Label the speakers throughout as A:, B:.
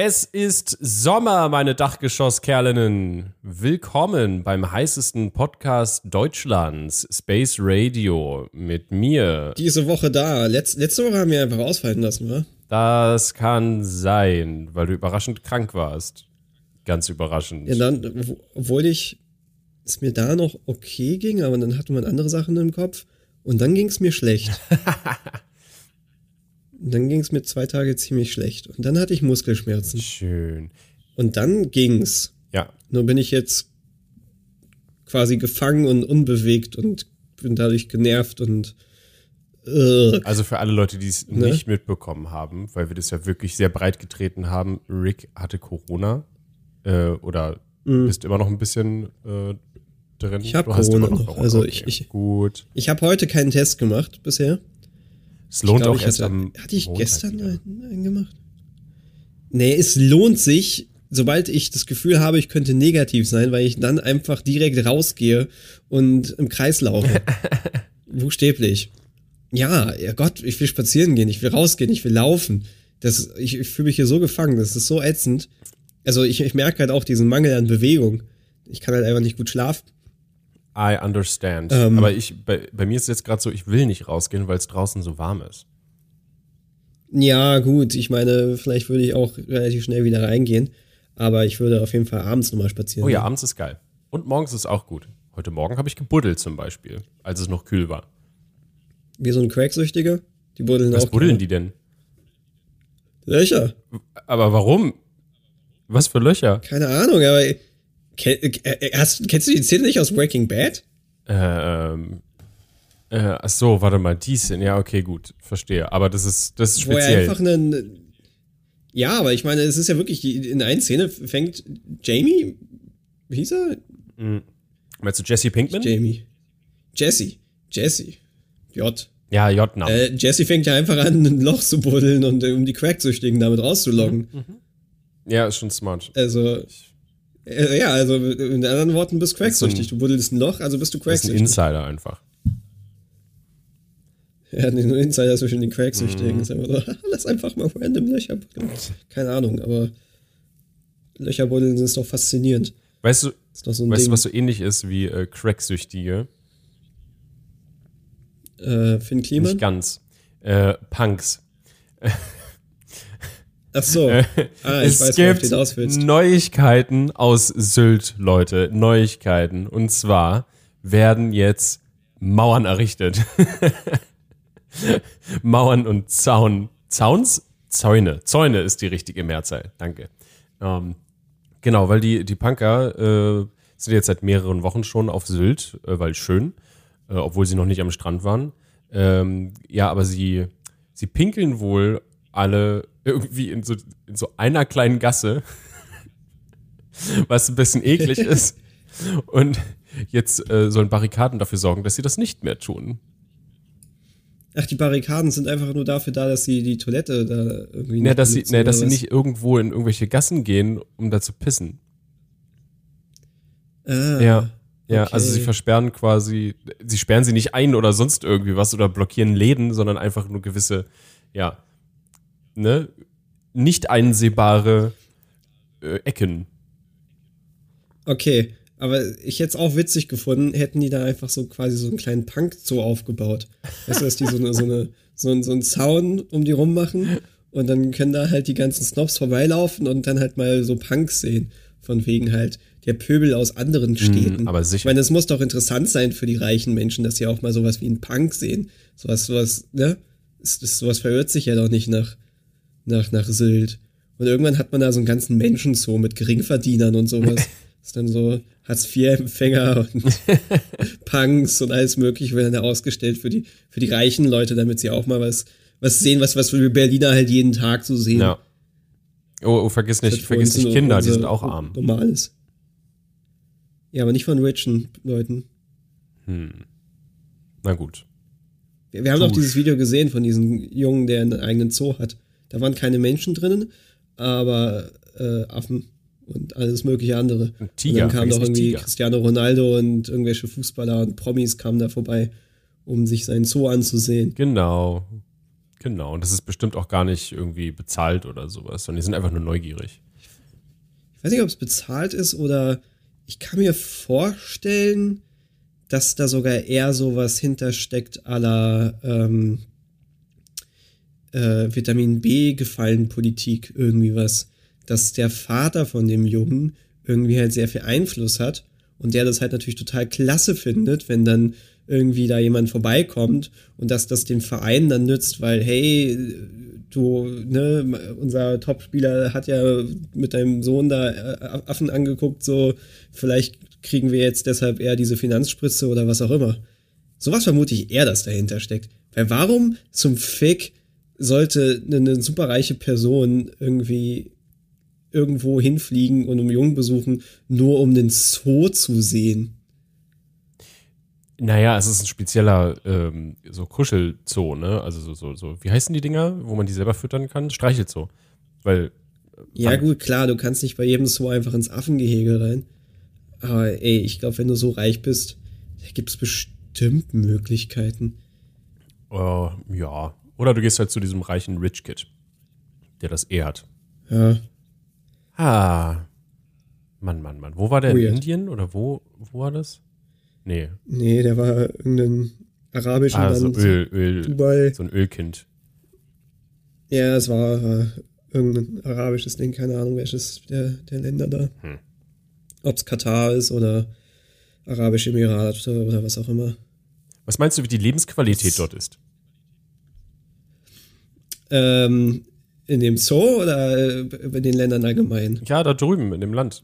A: Es ist Sommer, meine Dachgeschosskerlinnen. Willkommen beim heißesten Podcast Deutschlands, Space Radio, mit mir.
B: Diese Woche da. Letz, letzte Woche haben wir einfach ausfallen lassen, wa?
A: Das kann sein, weil du überraschend krank warst. Ganz überraschend.
B: Ja, dann, obwohl ich es mir da noch okay ging, aber dann hatte man andere Sachen im Kopf und dann ging es mir schlecht. dann ging es mir zwei Tage ziemlich schlecht. Und dann hatte ich Muskelschmerzen.
A: Schön.
B: Und dann ging's.
A: Ja.
B: Nur bin ich jetzt quasi gefangen und unbewegt und bin dadurch genervt und
A: äh, also für alle Leute, die es ne? nicht mitbekommen haben, weil wir das ja wirklich sehr breit getreten haben, Rick hatte Corona äh, oder mhm. bist immer noch ein bisschen äh, drin.
B: Ich habe Corona noch. Corona. Also okay. ich, ich,
A: gut.
B: Ich habe heute keinen Test gemacht bisher.
A: Es lohnt glaub,
B: auch
A: erst
B: hatte, am Hatte ich Montag gestern einen, einen gemacht? Nee, es lohnt sich, sobald ich das Gefühl habe, ich könnte negativ sein, weil ich dann einfach direkt rausgehe und im Kreis laufe. Buchstäblich. Ja, ja Gott, ich will spazieren gehen, ich will rausgehen, ich will laufen. Das, ich, ich fühle mich hier so gefangen, das ist so ätzend. Also ich, ich merke halt auch diesen Mangel an Bewegung. Ich kann halt einfach nicht gut schlafen.
A: I understand. Ähm, Aber ich, bei, bei mir ist es jetzt gerade so, ich will nicht rausgehen, weil es draußen so warm ist.
B: Ja, gut. Ich meine, vielleicht würde ich auch relativ schnell wieder reingehen. Aber ich würde auf jeden Fall abends nochmal spazieren.
A: Oh ja, abends ist geil. Und morgens ist auch gut. Heute Morgen habe ich gebuddelt zum Beispiel, als es noch kühl war.
B: Wie so ein Cracksüchtiger? Die buddeln
A: Was
B: auch.
A: Was buddeln gerade. die denn?
B: Löcher.
A: Aber warum? Was für Löcher?
B: Keine Ahnung, aber hast, kennst du die Szene nicht aus Breaking Bad?
A: Ähm. Äh, ach so, warte mal, die Szene, ja, okay, gut, verstehe. Aber das ist, das ist speziell.
B: Wo einfach einen. Ja, aber ich meine, es ist ja wirklich, in einer Szene fängt Jamie, wie hieß er?
A: Mhm. Meinst du Jesse Pinkman?
B: Jamie. Jesse. Jesse. J.
A: Ja, J Name.
B: Äh, Jesse fängt ja einfach an, ein Loch zu buddeln und um die Cracksüchtigen damit rauszuloggen. Mhm.
A: Ja, ist schon smart.
B: Also, äh, ja, also in anderen Worten bist du cracksüchtig. Du buddelst ein Loch, also bist du cracksüchtig.
A: Das ist ein Insider einfach.
B: Ja, nur Insider zwischen den Cracksüchtigen. Mhm. Ist einfach so, lass einfach mal random Löcher buddeln. Keine Ahnung, aber Löcher buddeln ist doch faszinierend.
A: Weißt du, so weißt du was so ähnlich ist wie äh, Cracksüchtige?
B: Äh, Finn Kliman?
A: Nicht ganz. Äh, Punks.
B: Ach so.
A: Äh, ah, es weiß, gibt Neuigkeiten aus Sylt, Leute. Neuigkeiten. Und zwar werden jetzt Mauern errichtet. Mauern und Zaun. Zauns? Zäune. Zäune ist die richtige Mehrzahl. Danke. Ähm, genau, weil die, die Punker äh, sind jetzt seit mehreren Wochen schon auf Sylt, äh, weil schön, äh, obwohl sie noch nicht am Strand waren. Ähm, ja, aber sie, sie pinkeln wohl alle irgendwie in so, in so einer kleinen Gasse, was ein bisschen eklig ist. Und jetzt äh, sollen Barrikaden dafür sorgen, dass sie das nicht mehr tun.
B: Ach, die Barrikaden sind einfach nur dafür da, dass sie die Toilette da irgendwie
A: nicht dass sie, nee, dass sie nicht irgendwo in irgendwelche Gassen gehen, um da zu pissen.
B: Ah,
A: ja. Ja, okay. also sie versperren quasi, sie sperren sie nicht ein oder sonst irgendwie was oder blockieren Läden, sondern einfach nur gewisse, ja, ne, nicht einsehbare äh, Ecken.
B: Okay, aber ich hätte es auch witzig gefunden, hätten die da einfach so quasi so einen kleinen Punk-Zoo aufgebaut. Weißt du, dass die so, eine, so, eine, so, ein, so einen Zaun um die rum machen und dann können da halt die ganzen Snobs vorbeilaufen und dann halt mal so Punks sehen. Von wegen halt der Pöbel aus anderen mhm, Städten.
A: Mm, aber sicher.
B: Ich meine, es muss doch interessant sein für die reichen Menschen, dass sie auch mal sowas wie einen Punk sehen. Sowas, sowas, ne? Das, das, sowas verirrt sich ja doch nicht nach, nach, nach Sylt. Und irgendwann hat man da so einen ganzen Menschenzoo mit Geringverdienern und sowas. Das ist dann so Hartz-IV-Empfänger und Punks und alles mögliche werden da ausgestellt für die, für die reichen Leute, damit sie auch mal was, was sehen, was, was wir Berliner halt jeden Tag so sehen.
A: Ja. Oh, oh vergiss nicht, vergiss nicht Kinder, die sind auch arm.
B: Normales. Ja, aber nicht von richen Leuten.
A: Hm. Na gut.
B: Wir, wir haben doch dieses Video gesehen von diesem Jungen, der einen eigenen Zoo hat. Da waren keine Menschen drinnen, aber äh, Affen und alles mögliche andere.
A: Ein Tiger,
B: und dann kam doch irgendwie
A: Tiger.
B: Cristiano Ronaldo und irgendwelche Fußballer und Promis kamen da vorbei, um sich seinen Zoo anzusehen.
A: Genau. Genau, und das ist bestimmt auch gar nicht irgendwie bezahlt oder sowas, sondern die sind einfach nur neugierig.
B: Ich weiß nicht, ob es bezahlt ist oder ich kann mir vorstellen, dass da sogar eher sowas hintersteckt aller ähm, äh, Vitamin B gefallen Politik irgendwie was, dass der Vater von dem Jungen irgendwie halt sehr viel Einfluss hat und der das halt natürlich total klasse findet, wenn dann irgendwie da jemand vorbeikommt und dass das den Verein dann nützt, weil hey, du, ne, unser Topspieler hat ja mit deinem Sohn da äh, Affen angeguckt, so vielleicht kriegen wir jetzt deshalb eher diese Finanzspritze oder was auch immer. Sowas vermute ich eher, dass dahinter steckt. Weil warum zum Fick sollte eine superreiche Person irgendwie irgendwo hinfliegen und um Jungen besuchen, nur um den Zoo zu sehen?
A: Naja, es ist ein spezieller ähm, so Kuschelzoo, ne? Also so, so, so, wie heißen die Dinger, wo man die selber füttern kann? Streichelzoo. Weil.
B: Äh, ja, gut, klar, du kannst nicht bei jedem Zoo einfach ins Affengehege rein. Aber ey, ich glaube, wenn du so reich bist, da gibt es bestimmt Möglichkeiten.
A: Uh, ja. Oder du gehst halt zu diesem reichen Rich Kid, der das eh hat.
B: Ja.
A: Ah. Mann, Mann, Mann. Wo war der? Weird. In Indien? Oder wo, wo war das? Nee.
B: Nee, der war irgendein arabischen ah,
A: Land. So Öl, Öl,
B: Dubai.
A: So ein Ölkind.
B: Ja, es war äh, irgendein arabisches Ding, keine Ahnung, welches der, der Länder da. Hm. Ob es Katar ist oder Arabische Emirate oder was auch immer.
A: Was meinst du, wie die Lebensqualität das, dort ist?
B: Ähm, in dem Zoo oder in den Ländern allgemein?
A: Ja, da drüben, in dem Land.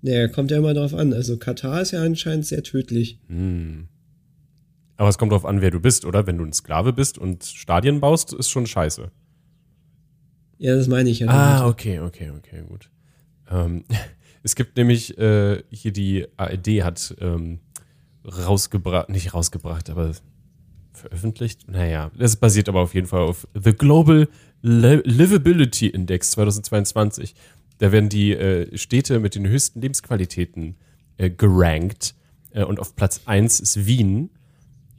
B: Naja, kommt ja immer drauf an. Also Katar ist ja anscheinend sehr tödlich.
A: Hm. Aber es kommt drauf an, wer du bist, oder? Wenn du ein Sklave bist und Stadien baust, ist schon scheiße.
B: Ja, das meine ich ja.
A: Ah, okay, okay, okay, gut. Ähm, es gibt nämlich äh, hier die ARD hat ähm, rausgebracht, nicht rausgebracht, aber veröffentlicht. Naja, das basiert aber auf jeden Fall auf The Global Livability Index 2022. Da werden die äh, Städte mit den höchsten Lebensqualitäten äh, gerankt. Äh, und auf Platz 1 ist Wien.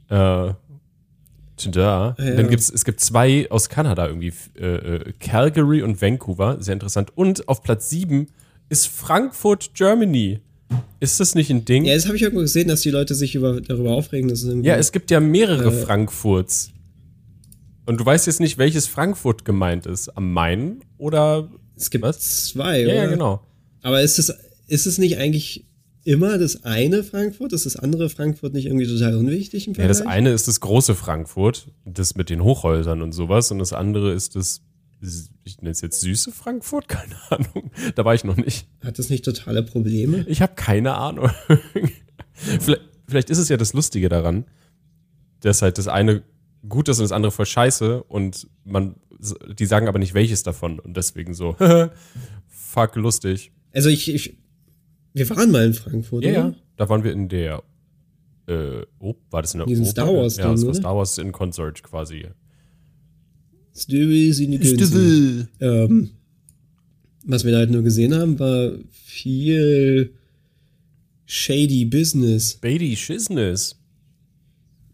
A: Äh, da. Ja. Dann gibt es, es gibt zwei aus Kanada irgendwie, äh, äh, Calgary und Vancouver, sehr interessant. Und auf Platz 7 ist Frankfurt, Germany. Ist das nicht ein Ding?
B: Ja, das habe ich irgendwo gesehen, dass die Leute sich über, darüber aufregen. Dass
A: ja, es gibt ja mehrere äh, Frankfurts. Und du weißt jetzt nicht, welches Frankfurt gemeint ist. Am Main oder
B: es gibt Was? zwei,
A: ja, oder? Ja, genau.
B: Aber ist es, ist es nicht eigentlich immer das eine Frankfurt? Ist das andere Frankfurt nicht irgendwie total unwichtig
A: im Vergleich? Ja, das eine ist das große Frankfurt, das mit den Hochhäusern und sowas. Und das andere ist das, ich nenne es jetzt süße Frankfurt, keine Ahnung. Da war ich noch nicht.
B: Hat das nicht totale Probleme?
A: Ich habe keine Ahnung. vielleicht, vielleicht ist es ja das Lustige daran, dass halt das eine gut ist und das andere voll scheiße und man die sagen aber nicht welches davon und deswegen so, fuck, lustig.
B: Also ich, ich, wir waren mal in Frankfurt,
A: ja, oder? Ja, da waren wir in der, äh, oh, war das in der
B: Diesen Star Wars
A: Ja, das war Star Wars in Concert quasi.
B: Stübel, Stübel. Ähm, was wir da halt nur gesehen haben, war viel shady Business.
A: Shady Business.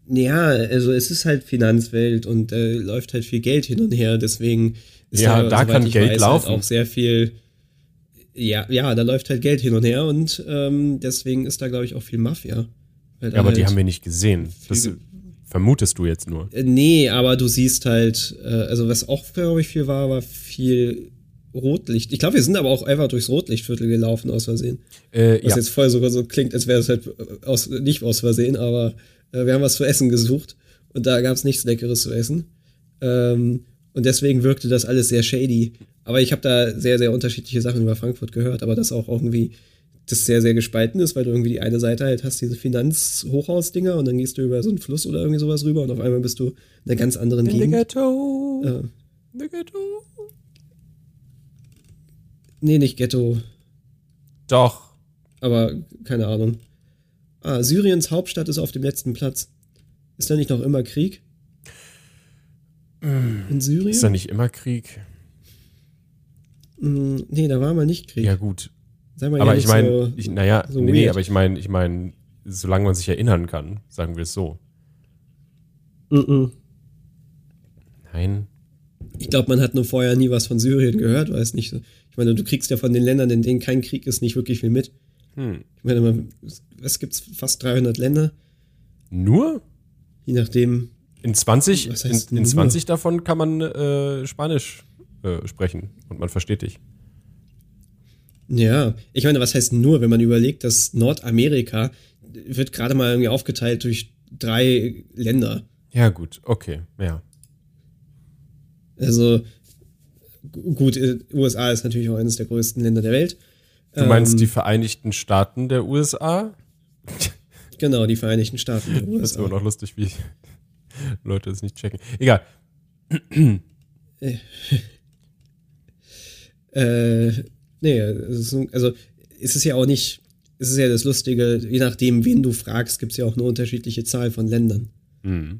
B: Ja, also es ist halt Finanzwelt und äh, läuft halt viel Geld hin und her, deswegen
A: ist ja, da, da kann Geld weiß, halt laufen.
B: Halt auch sehr viel. Ja, ja, da läuft halt Geld hin und her und ähm, deswegen ist da, glaube ich, auch viel Mafia.
A: ja, aber halt die haben wir nicht gesehen. Das vermutest du jetzt nur.
B: Äh, nee, aber du siehst halt, äh, also was auch, glaube ich, viel war, war viel Rotlicht. Ich glaube, wir sind aber auch einfach durchs Rotlichtviertel gelaufen aus Versehen. Äh, was ja. jetzt voll sogar so klingt, als wäre es halt aus, nicht aus Versehen, aber äh, wir haben was zu essen gesucht und da gab es nichts Leckeres zu essen. Ähm, und deswegen wirkte das alles sehr shady. Aber ich habe da sehr, sehr unterschiedliche Sachen über Frankfurt gehört, aber das auch irgendwie das sehr, sehr gespalten ist, weil du irgendwie die eine Seite halt hast, diese Finanzhochhausdinger und dann gehst du über so einen Fluss oder irgendwie sowas rüber und auf einmal bist du in einer ganz anderen in Gegend.
A: Ghetto. Äh, the Ghetto.
B: Nee, nicht Ghetto.
A: Doch.
B: Aber keine Ahnung. Ah, Syriens Hauptstadt ist auf dem letzten Platz. Ist da nicht noch immer Krieg? In Syrien?
A: Ist da nicht immer Krieg?
B: Mm, nee, da war mal nicht Krieg.
A: Ja, gut. Aber ich meine, so, naja, so nee, nee, aber ich meine, ich meine, solange man sich erinnern kann, sagen wir es so.
B: Mm -mm.
A: Nein.
B: Ich glaube, man hat nur vorher nie was von Syrien gehört, weiß nicht. Ich meine, du kriegst ja von den Ländern, in denen kein Krieg ist, nicht wirklich viel mit.
A: Hm.
B: Ich meine, es gibt fast 300 Länder,
A: Nur?
B: je nachdem.
A: In 20,
B: Was
A: in,
B: heißt
A: in
B: nur?
A: 20 davon kann man äh, Spanisch äh, sprechen und man versteht dich.
B: Ja, ich meine, was heißt nur, wenn man überlegt, dass Nordamerika wird gerade mal irgendwie aufgeteilt durch drei Länder.
A: Ja, gut, okay, ja.
B: Also gu- gut, äh, USA ist natürlich auch eines der größten Länder der Welt.
A: Du meinst
B: Ähm,
A: die Vereinigten Staaten der USA?
B: Genau, die Vereinigten Staaten der
A: Das ist
B: USA.
A: immer noch lustig, wie Leute es nicht checken. Egal.
B: Äh, nee, es ist, so- also es ist ja auch nicht, es ist ja das Lustige, je nachdem, wen du fragst, gibt es ja auch eine unterschiedliche Zahl von Ländern,
A: Mhm.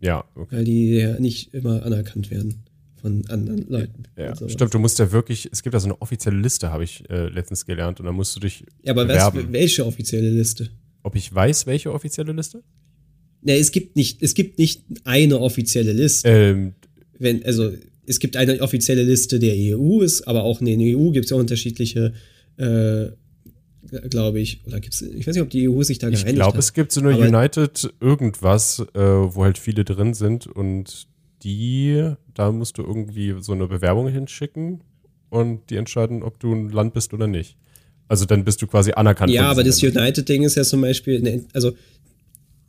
A: Ja, okay.
B: weil die ja nicht immer anerkannt werden von anderen Leuten.
A: Ja, stimmt, du musst ja wirklich, es gibt ja so eine offizielle Liste, habe ich äh, letztens gelernt, und dann musst du dich
B: Ja, aber was, welche offizielle Liste?
A: Ob ich weiß, welche offizielle Liste?
B: Nee, es gibt nicht, es gibt nicht eine offizielle Liste.
A: Ähm,
B: Wenn, also es gibt eine offizielle Liste der EU, ist, aber auch in der EU gibt es ja unterschiedliche, äh, glaube ich, oder gibt's, ich weiß nicht, ob die EU sich da
A: ich
B: geeinigt
A: glaube,
B: hat.
A: es gibt so eine
B: Aber-
A: United irgendwas, äh, wo halt viele drin sind und die, da musst du irgendwie so eine Bewerbung hinschicken und die entscheiden, ob du ein Land bist oder nicht. Also dann bist du quasi anerkannt.
B: Ja, aber das United-Ding ist ja zum Beispiel, ne, also,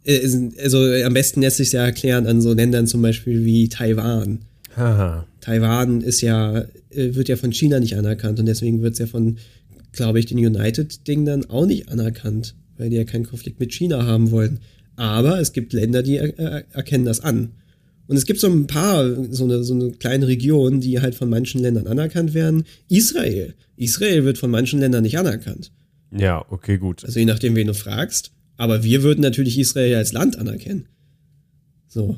B: äh, also am besten lässt sich ja erklären an so Ländern zum Beispiel wie Taiwan.
A: Haha.
B: Taiwan ist ja, äh, wird ja von China nicht anerkannt und deswegen wird es ja von, glaube ich, den United-Ding dann auch nicht anerkannt, weil die ja keinen Konflikt mit China haben wollen. Aber es gibt Länder, die er, erkennen das an. Und es gibt so ein paar, so eine, so eine kleine Region, die halt von manchen Ländern anerkannt werden. Israel. Israel wird von manchen Ländern nicht anerkannt.
A: Ja, okay, gut.
B: Also je nachdem, wen du fragst. Aber wir würden natürlich Israel als Land anerkennen. So.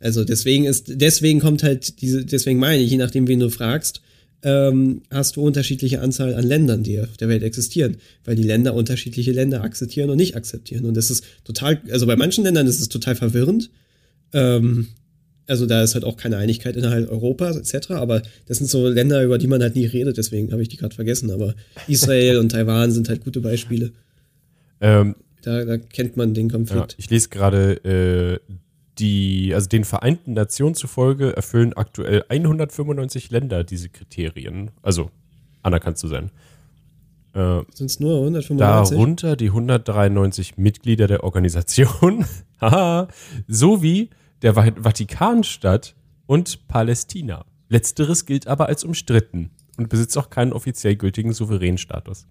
B: Also deswegen ist, deswegen kommt halt diese, deswegen meine ich, je nachdem, wen du fragst, ähm, hast du unterschiedliche Anzahl an Ländern, die auf der Welt existieren, weil die Länder unterschiedliche Länder akzeptieren und nicht akzeptieren. Und das ist total, also bei manchen Ländern ist es total verwirrend. Ähm, also da ist halt auch keine Einigkeit innerhalb Europas etc. Aber das sind so Länder, über die man halt nie redet, deswegen habe ich die gerade vergessen. Aber Israel und Taiwan sind halt gute Beispiele.
A: Ähm,
B: Da, da kennt man den
A: ja,
B: Konflikt.
A: ich lese gerade, äh, die, also den Vereinten Nationen zufolge erfüllen aktuell 195 Länder diese Kriterien, also anerkannt zu sein. Äh,
B: Sind es nur 195?
A: Darunter die 193 Mitglieder der Organisation, sowie der Va- Vatikanstadt und Palästina. Letzteres gilt aber als umstritten und besitzt auch keinen offiziell gültigen Souveränstatus.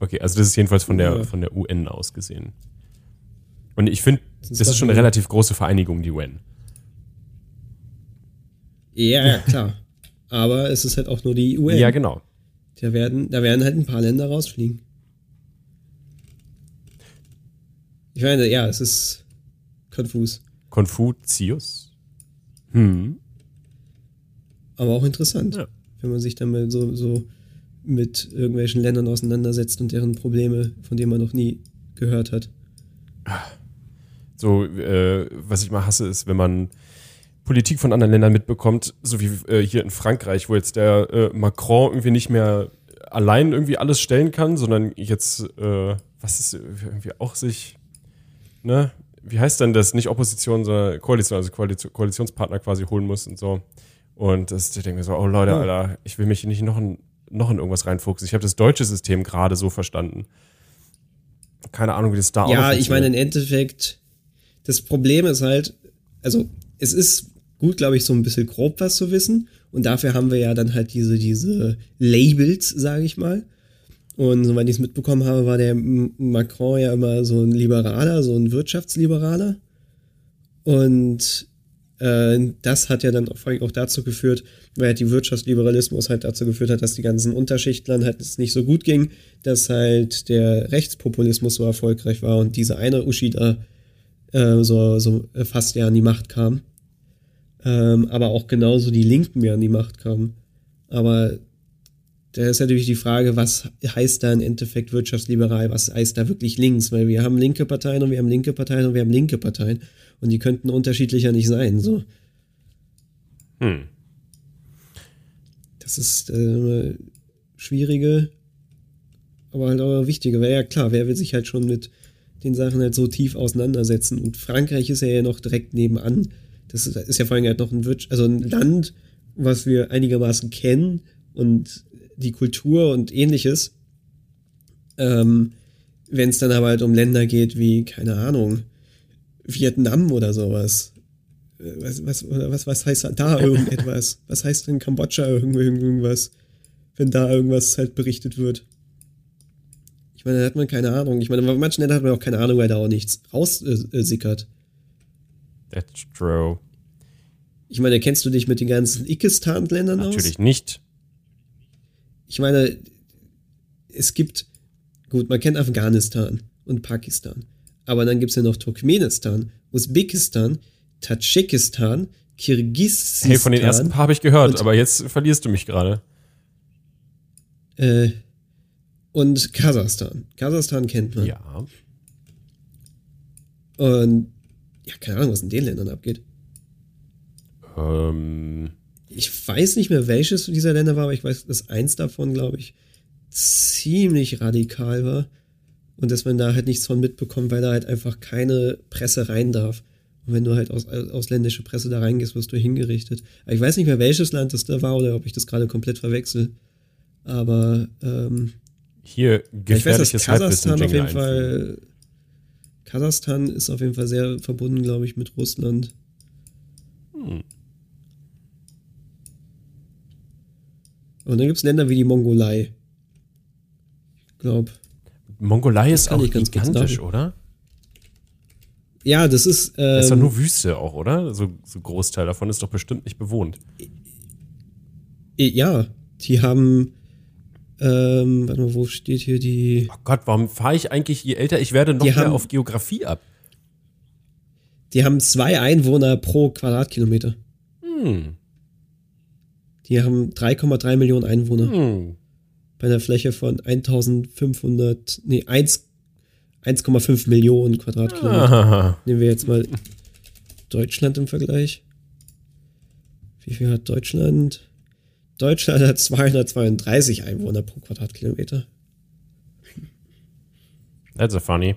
A: Okay, also das ist jedenfalls von der,
B: Ja.
A: von der UN aus gesehen. Und ich finde,
B: Das
A: das
B: ist
A: schon eine relativ große Vereinigung, die UN.
B: Ja, ja, klar. Aber es ist halt auch nur die UN.
A: Ja, genau.
B: da, werden, da werden halt ein paar Länder rausfliegen. Ich meine, ja, es ist konfus.
A: Konfuzius. Hm.
B: Aber auch interessant,
A: Ja.
B: wenn man sich dann mal so, so mit irgendwelchen Ländern auseinandersetzt und deren Probleme, von denen man noch nie gehört hat.
A: So, äh, was ich mal hasse, ist, wenn man Politik von anderen Ländern mitbekommt, so wie äh, hier in Frankreich, wo jetzt der äh, Macron irgendwie nicht mehr allein irgendwie alles stellen kann, sondern jetzt, äh, was ist irgendwie auch sich, ne? Wie heißt denn das? Nicht Opposition, sondern Koalition, also Koalition, Koalitionspartner quasi holen muss und so. Und das, ich denke mir so, oh Leute. Alter, ich will mich nicht noch in, noch in irgendwas reinfuchsen. Ich habe das deutsche System gerade so verstanden. Keine Ahnung, wie das da noch
B: Ja, ich meine, im Endeffekt, das Problem ist halt, also es ist gut, glaube ich, so ein bisschen grob was zu wissen. Und dafür haben wir ja dann halt diese, diese Labels, sage ich mal. Und soweit ich es mitbekommen habe, war der Macron ja immer so ein Liberaler, so ein Wirtschaftsliberaler. Und äh, das hat ja dann vor allem auch dazu geführt, weil halt die Wirtschaftsliberalismus halt dazu geführt hat, dass die ganzen Unterschichtlern halt es nicht so gut ging, dass halt der Rechtspopulismus so erfolgreich war und diese eine Uschi da äh, so, so fast ja an die Macht kam. Ähm, aber auch genauso die Linken mehr an die Macht kamen. Aber da ist natürlich die Frage, was heißt da im Endeffekt wirtschaftsliberal, was heißt da wirklich links? Weil wir haben linke Parteien und wir haben linke Parteien und wir haben linke Parteien. Und die könnten unterschiedlicher nicht sein. So.
A: Hm.
B: Das ist äh, eine schwierige, aber halt auch wichtige. Weil ja klar, wer will sich halt schon mit den Sachen halt so tief auseinandersetzen? Und Frankreich ist ja noch direkt nebenan. Das ist, ja vor allem halt noch ein, Wirtsch also ein Land, was wir einigermaßen kennen und die Kultur und ähnliches. Ähm, Wenn es dann aber halt um Länder geht wie, keine Ahnung, Vietnam oder sowas. Äh, Was, was, was, was heißt da irgendetwas? Was heißt in Kambodscha irgendwas, wenn da irgendwas halt berichtet wird? Ich meine, da hat man keine Ahnung. Ich meine, bei manchen Ländern hat man auch keine Ahnung, weil da auch nichts raussickert.
A: Äh, That's true.
B: Ich meine, kennst du dich mit den ganzen Ikistan-Ländern aus?
A: Natürlich nicht.
B: Ich meine, es gibt, gut, man kennt Afghanistan und Pakistan. Aber dann gibt es ja noch Turkmenistan, Usbekistan, Tadschikistan, Kirgisistan.
A: Hey, von den ersten paar habe ich gehört, aber jetzt verlierst du mich gerade.
B: Äh, und Kasachstan. Kasachstan kennt man.
A: Ja.
B: Und ja, keine Ahnung, was in den Ländern abgeht.
A: Ähm,
B: Ich weiß nicht mehr, welches dieser Länder war, aber ich weiß, dass eins davon, glaube ich, ziemlich radikal war. Und dass man da halt nichts von mitbekommt, weil da halt einfach keine Presse rein darf. Und wenn du halt aus, ausländische Presse da reingehst, wirst du hingerichtet. Aber ich weiß nicht mehr, welches Land das da war oder ob ich das gerade komplett verwechsel. Aber ähm,
A: hier
B: ich weiß,
A: gefährliches
B: Kasachstan auf jeden. Fall. Kasachstan ist auf jeden Fall sehr verbunden, glaube ich, mit Russland.
A: Hm.
B: Und dann gibt es Länder wie die Mongolei. Ich glaube.
A: Mongolei ist auch
B: ganz
A: gigantisch, oder?
B: Ja, das ist. Ähm,
A: Das ist doch nur Wüste auch, oder? So, so Großteil davon ist doch bestimmt nicht bewohnt.
B: ja, die haben. Ähm, warte mal, wo steht hier die.
A: Oh Gott, warum fahre ich eigentlich, je älter ich werde, noch
B: Die
A: mehr
B: haben-
A: auf Geografie ab?
B: Die haben zwei Einwohner pro Quadratkilometer.
A: Hm.
B: Die haben 3,3 Millionen Einwohner.
A: Hm.
B: bei einer Fläche von 1500, nee, 1 1,5 Millionen Quadratkilometer.
A: Ah,
B: Nehmen wir jetzt mal Deutschland im Vergleich. Wie viel hat Deutschland? Deutschland hat 232 Einwohner pro Quadratkilometer.
A: that's a funny.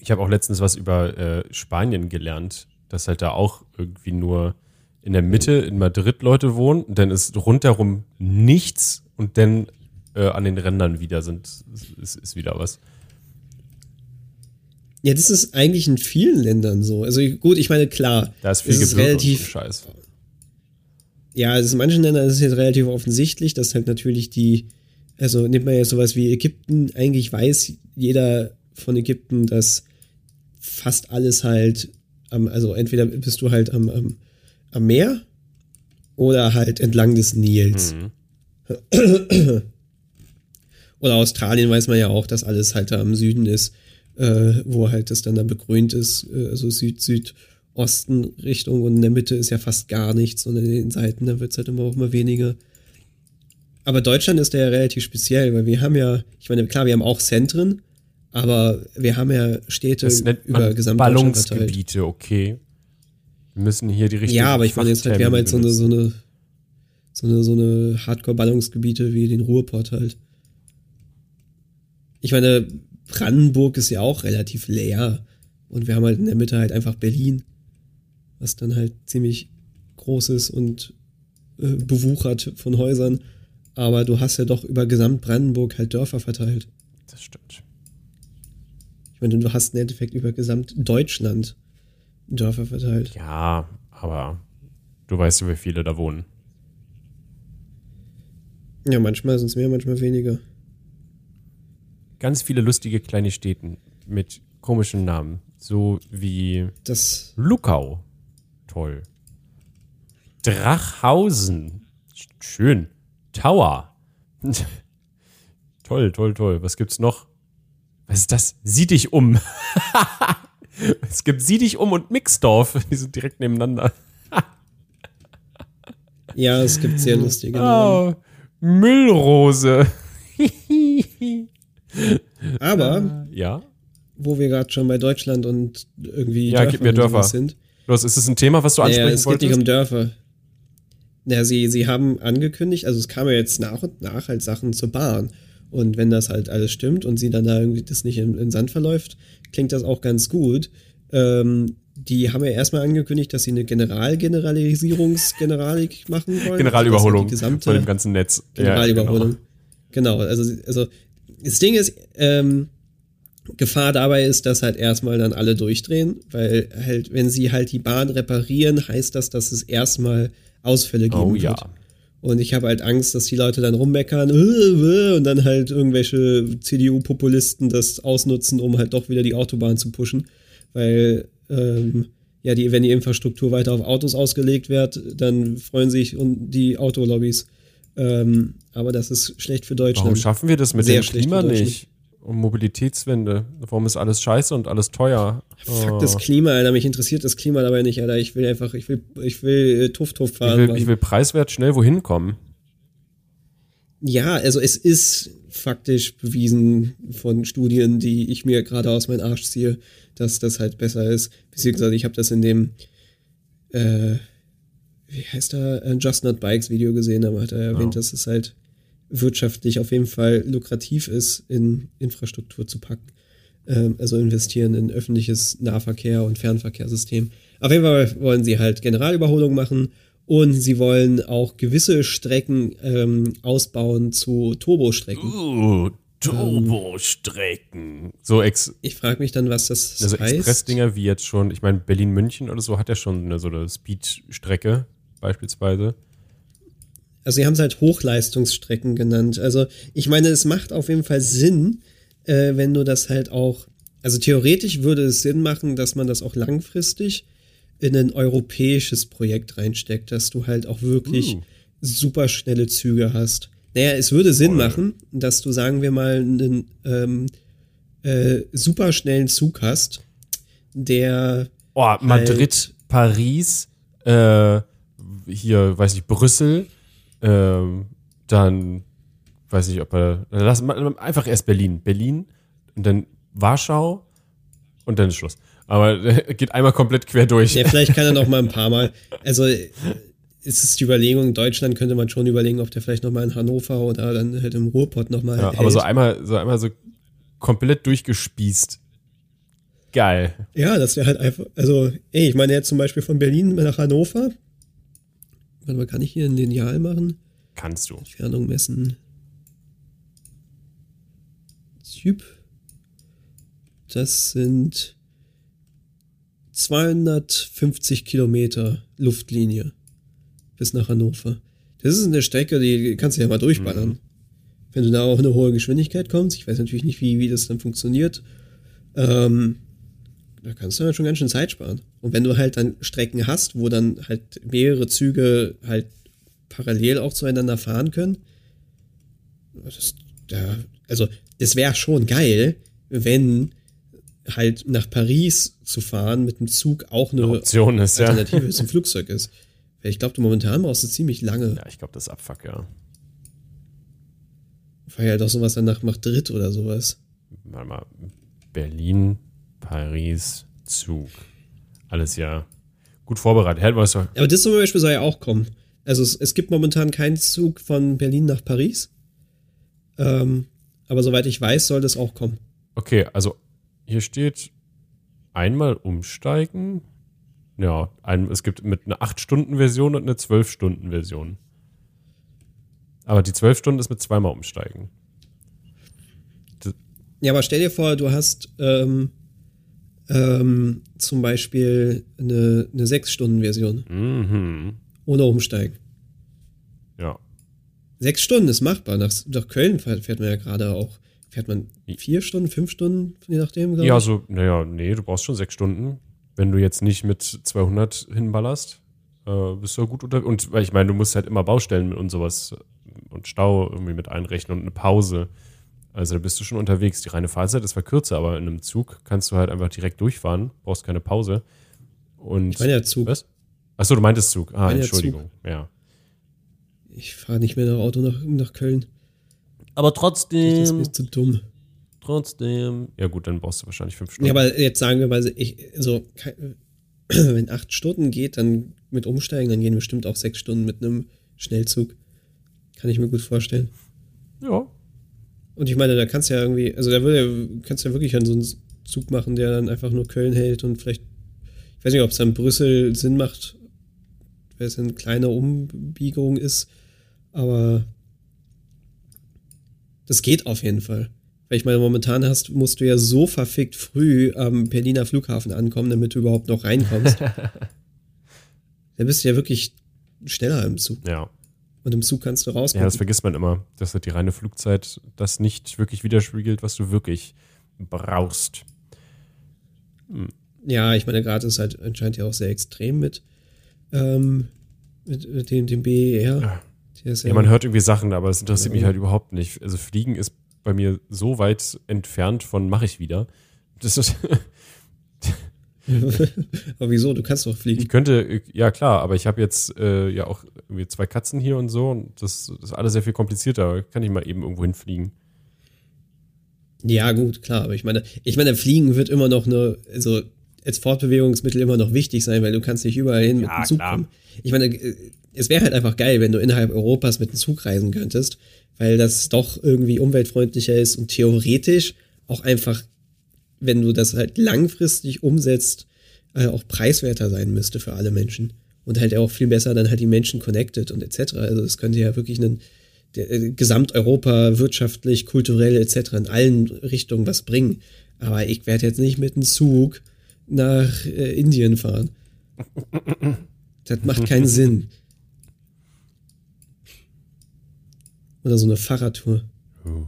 A: Ich habe auch letztens was über äh, Spanien gelernt, dass halt da auch irgendwie nur in der Mitte in Madrid Leute wohnen, dann ist rundherum nichts und dann äh, an den Rändern wieder sind, ist, ist wieder was.
B: Ja, das ist eigentlich in vielen Ländern so. Also gut, ich meine, klar,
A: Da ist viel
B: es ist relativ,
A: Scheiß.
B: Ja, also in manchen Ländern ist es jetzt relativ offensichtlich, dass halt natürlich die, also nimmt man jetzt sowas wie Ägypten, eigentlich weiß jeder von Ägypten, dass fast alles halt, am, also entweder bist du halt am, am, am Meer oder halt entlang des Nils.
A: Mhm.
B: Oder Australien weiß man ja auch, dass alles halt da im Süden ist, äh, wo halt das dann da begrünt ist, äh, also Süd-Südosten-Richtung und in der Mitte ist ja fast gar nichts und in den Seiten, da wird es halt immer auch mal weniger. Aber Deutschland ist ja relativ speziell, weil wir haben ja, ich meine, klar, wir haben auch Zentren, aber wir haben ja Städte
A: Das nennt
B: über Gesamtdeutschland verteilt.
A: Ballungsgebiete, okay. Wir müssen hier die richtigen
B: Ja, aber ich meine jetzt halt, wir haben halt so eine, so eine, so eine, so eine Hardcore-Ballungsgebiete wie den Ruhrpott halt. Ich meine, Brandenburg ist ja auch relativ leer. Und wir haben halt in der Mitte halt einfach Berlin, was dann halt ziemlich groß ist und äh, bewuchert von Häusern. Aber du hast ja doch über Gesamt-Brandenburg halt Dörfer verteilt.
A: Das stimmt.
B: Ich meine, du hast im Endeffekt über Gesamt-Deutschland Dörfer verteilt.
A: Ja, aber du weißt ja, wie viele da wohnen.
B: Ja, manchmal sind es mehr, manchmal weniger.
A: Ganz viele lustige kleine Städten mit komischen Namen. So wie
B: Das
A: Luckau. Toll. Drachhausen. Schön. Tower. toll, toll, toll. Was gibt's noch? Was ist das? Sieh dich um. es gibt Sieh dich um und Mixdorf. Die sind direkt nebeneinander.
B: Ja, es gibt sehr lustige.
A: Oh, Müllrose.
B: Aber,
A: Ja?
B: wo wir gerade schon bei Deutschland und irgendwie
A: Ja, gib mir Dörfer.
B: sind.
A: Los, ist es ein Thema, was du ansprechen
B: Ja, es geht nicht
A: wolltest?
B: um Dörfer. Ja, sie, sie haben angekündigt, also es kamen ja jetzt nach und nach halt Sachen zur Bahn. Und wenn das halt alles stimmt und sie dann da irgendwie das nicht in, in Sand verläuft, klingt das auch ganz gut. Ähm, die haben ja erstmal angekündigt, dass sie eine Generalgeneralisierungsgeneralik machen wollen.
A: Generalüberholung
B: Also gesamte
A: von dem ganzen Netz.
B: Generalüberholung.
A: Ja,
B: genau. also, also das Ding ist, ähm, Gefahr dabei ist, dass halt erstmal dann alle durchdrehen, weil halt, wenn sie halt die Bahn reparieren, heißt das, dass es erstmal Ausfälle geben
A: genau. Oh
B: wird.
A: ja.
B: Und ich habe halt Angst, dass die Leute dann rummeckern äh, äh, und dann halt irgendwelche CDU-Populisten das ausnutzen, um halt doch wieder die Autobahn zu pushen. Weil, ähm, ja, die, wenn die Infrastruktur weiter auf Autos ausgelegt wird, dann freuen sich die Autolobbys. Ähm, aber das ist schlecht für Deutschland.
A: Warum schaffen wir das mit
B: Sehr
A: dem
B: schlecht
A: Klima nicht? Um Mobilitätswende. Warum ist alles scheiße und alles teuer?
B: Fuck
A: Oh.
B: das Klima, Alter. Mich interessiert das Klima dabei nicht, Alter. Ich will einfach, ich will, ich will äh, Tuff Tuff
A: ich,
B: fahren.
A: will,
B: Mann.
A: ich will preiswert schnell wohin kommen.
B: Ja, also es ist faktisch bewiesen von Studien, die ich mir gerade aus meinem Arsch ziehe, dass das halt besser ist. Beziehungsweise ich habe das in dem, äh, wie heißt er, äh, Just Not Bikes Video gesehen, aber hat er erwähnt,
A: Ja.
B: dass es halt wirtschaftlich auf jeden Fall lukrativ ist, in Infrastruktur zu packen. Ähm, also investieren in öffentliches Nahverkehr und Fernverkehrssystem. Auf jeden Fall wollen sie halt Generalüberholung machen und sie wollen auch gewisse Strecken ähm, ausbauen zu Turbostrecken.
A: Uh, Turbostrecken. So ex
B: Ich frage mich dann, was das
A: also
B: heißt.
A: Expressdinger wie jetzt schon, ich meine, Berlin-München oder so hat ja schon eine, so eine Speed-Strecke beispielsweise.
B: Also sie haben es halt Hochleistungsstrecken genannt. Also ich meine, es macht auf jeden Fall Sinn, äh, wenn du das halt auch, also theoretisch würde es Sinn machen, dass man das auch langfristig in ein europäisches Projekt reinsteckt, dass du halt auch wirklich
A: Uh.
B: super schnelle Züge hast. Naja, es würde Sinn machen, dass du, sagen wir mal, einen ähm, äh, super schnellen Zug hast, der
A: Oh, Madrid, Paris, äh, hier, weiß ich, Brüssel, ähm, dann, weiß nicht, ob er, dann lass einfach erst Berlin. Berlin und dann Warschau und dann ist Schluss. Aber geht einmal komplett quer durch.
B: Ja, vielleicht kann er noch mal ein paar Mal. Also äh, es ist die Überlegung, in Deutschland könnte man schon überlegen, ob der vielleicht noch mal in Hannover oder dann halt im Ruhrpott noch mal
A: Ja, aber so einmal, so einmal so komplett durchgespießt. Geil.
B: Ja, das wäre halt einfach, also, ey, ich meine jetzt zum Beispiel von Berlin nach Hannover. Warte mal, kann ich hier ein Lineal machen?
A: Kannst du.
B: Entfernung messen. Typ. Das sind 250 Kilometer Luftlinie bis nach Hannover. Das ist eine Strecke, die kannst du ja mal durchballern. Wenn du da auch eine hohe Geschwindigkeit kommst, ich weiß natürlich nicht, wie, wie das dann funktioniert, ähm, da kannst du dann schon ganz schön Zeit sparen. Und wenn du halt dann Strecken hast, wo dann halt mehrere Züge halt parallel auch zueinander fahren können, das da, also es wäre schon geil, wenn halt nach Paris zu fahren mit dem Zug auch eine
A: Eine Option ist, ja.
B: Alternative zum Flugzeug ist. Weil ich glaube, momentan brauchst du ziemlich lange.
A: Ja, ich glaube, das ist Abfuck, ja.
B: Weil ja doch sowas dann nach Madrid oder sowas.
A: Warte mal. Berlin, Paris, Zug. Alles ja gut vorbereitet. Hätten wir es doch.
B: Aber das zum Beispiel soll ja auch kommen. Also es, es gibt momentan keinen Zug von Berlin nach Paris. Ähm, aber soweit ich weiß, soll das auch kommen.
A: Okay, also hier steht einmal umsteigen. Ja, ein, es gibt mit einer 8-Stunden-Version und eine 12-Stunden-Version. Aber die 12 Stunden ist mit zweimal umsteigen.
B: Ja, aber stell dir vor, du hast ähm, ähm, zum Beispiel eine, eine 6-Stunden-Version
A: Mhm.
B: ohne Umsteigen.
A: Ja.
B: Sechs Stunden ist machbar. Nach, nach Köln fährt, man ja gerade auch. Fährt man vier Stunden, fünf Stunden, je nachdem,
A: Ja,
B: ich.
A: so, naja, nee, du brauchst schon sechs Stunden. Wenn du jetzt nicht mit 200 hinballerst, äh, bist du gut unter. Und weil ich meine, du musst halt immer Baustellen und sowas äh, und Stau irgendwie mit einrechnen und eine Pause. Also da bist du schon unterwegs. Die reine Fahrzeit ist zwar kürzer, aber in einem Zug kannst du halt einfach direkt durchfahren, brauchst keine Pause. Und
B: Ich meine ja Zug.
A: was? Achso, du meintest Zug. Ah, Entschuldigung. Ja.
B: Ich fahre nicht mehr nach Auto nach, nach Köln.
A: Aber
B: Das ist
A: trotzdem,
B: mir zu dumm.
A: trotzdem. Ja gut, dann brauchst du wahrscheinlich fünf Stunden.
B: Ja, aber jetzt sagen wir mal, ich, so, ke- wenn acht Stunden geht, dann mit Umsteigen, dann gehen bestimmt auch sechs Stunden mit einem Schnellzug. Kann ich mir gut vorstellen.
A: ja.
B: Und ich meine, da kannst du ja irgendwie, also da würde, kannst du ja wirklich an so einen Zug machen, der dann einfach nur Köln hält und vielleicht, ich weiß nicht, ob es dann Brüssel Sinn macht, weil es eine kleine Umbiegung ist, aber das geht auf jeden Fall. Weil ich meine, momentan hast, musst du ja so verfickt früh am Berliner Flughafen ankommen, damit du überhaupt noch reinkommst. da bist du ja wirklich schneller im Zug.
A: Ja.
B: Und im Zug kannst du
A: Ja,
B: rausgucken.
A: das vergisst man immer, dass halt die reine Flugzeit das nicht wirklich widerspiegelt, was du wirklich brauchst.
B: Ja, ich meine, gerade ist halt anscheinend ja auch sehr extrem mit, ähm, mit, mit dem, dem BER.
A: Ja.
B: Der ist
A: Ja, man hört irgendwie Sachen, aber es interessiert mich halt überhaupt nicht. Also Fliegen ist bei mir so weit entfernt von mache ich wieder. Das ist,
B: Aber wieso? Du kannst doch fliegen.
A: ich könnte, ja klar, aber ich habe jetzt äh, ja auch irgendwie zwei Katzen hier und so und das, das ist alles sehr viel komplizierter. Kann ich mal eben irgendwo hinfliegen.
B: Ja, gut, klar. Aber ich meine, ich meine, Fliegen wird immer noch eine, also als Fortbewegungsmittel immer noch wichtig sein, weil du kannst nicht überall hin mit
A: Ja,
B: dem Zug
A: klar.
B: kommen. Ich meine, äh, es wäre halt einfach geil, wenn du innerhalb Europas mit dem Zug reisen könntest, weil das doch irgendwie umweltfreundlicher ist und theoretisch auch einfach, wenn du das halt langfristig umsetzt, äh, auch preiswerter sein müsste für alle Menschen. Und halt auch viel besser dann halt die Menschen connected und etc. Also es könnte ja wirklich einen der, äh, Gesamteuropa wirtschaftlich, kulturell etc. in allen Richtungen was bringen. Aber ich werde jetzt nicht mit einem Zug nach äh, Indien fahren. Das macht keinen Sinn. Oder so eine Fahrradtour.
A: Oh.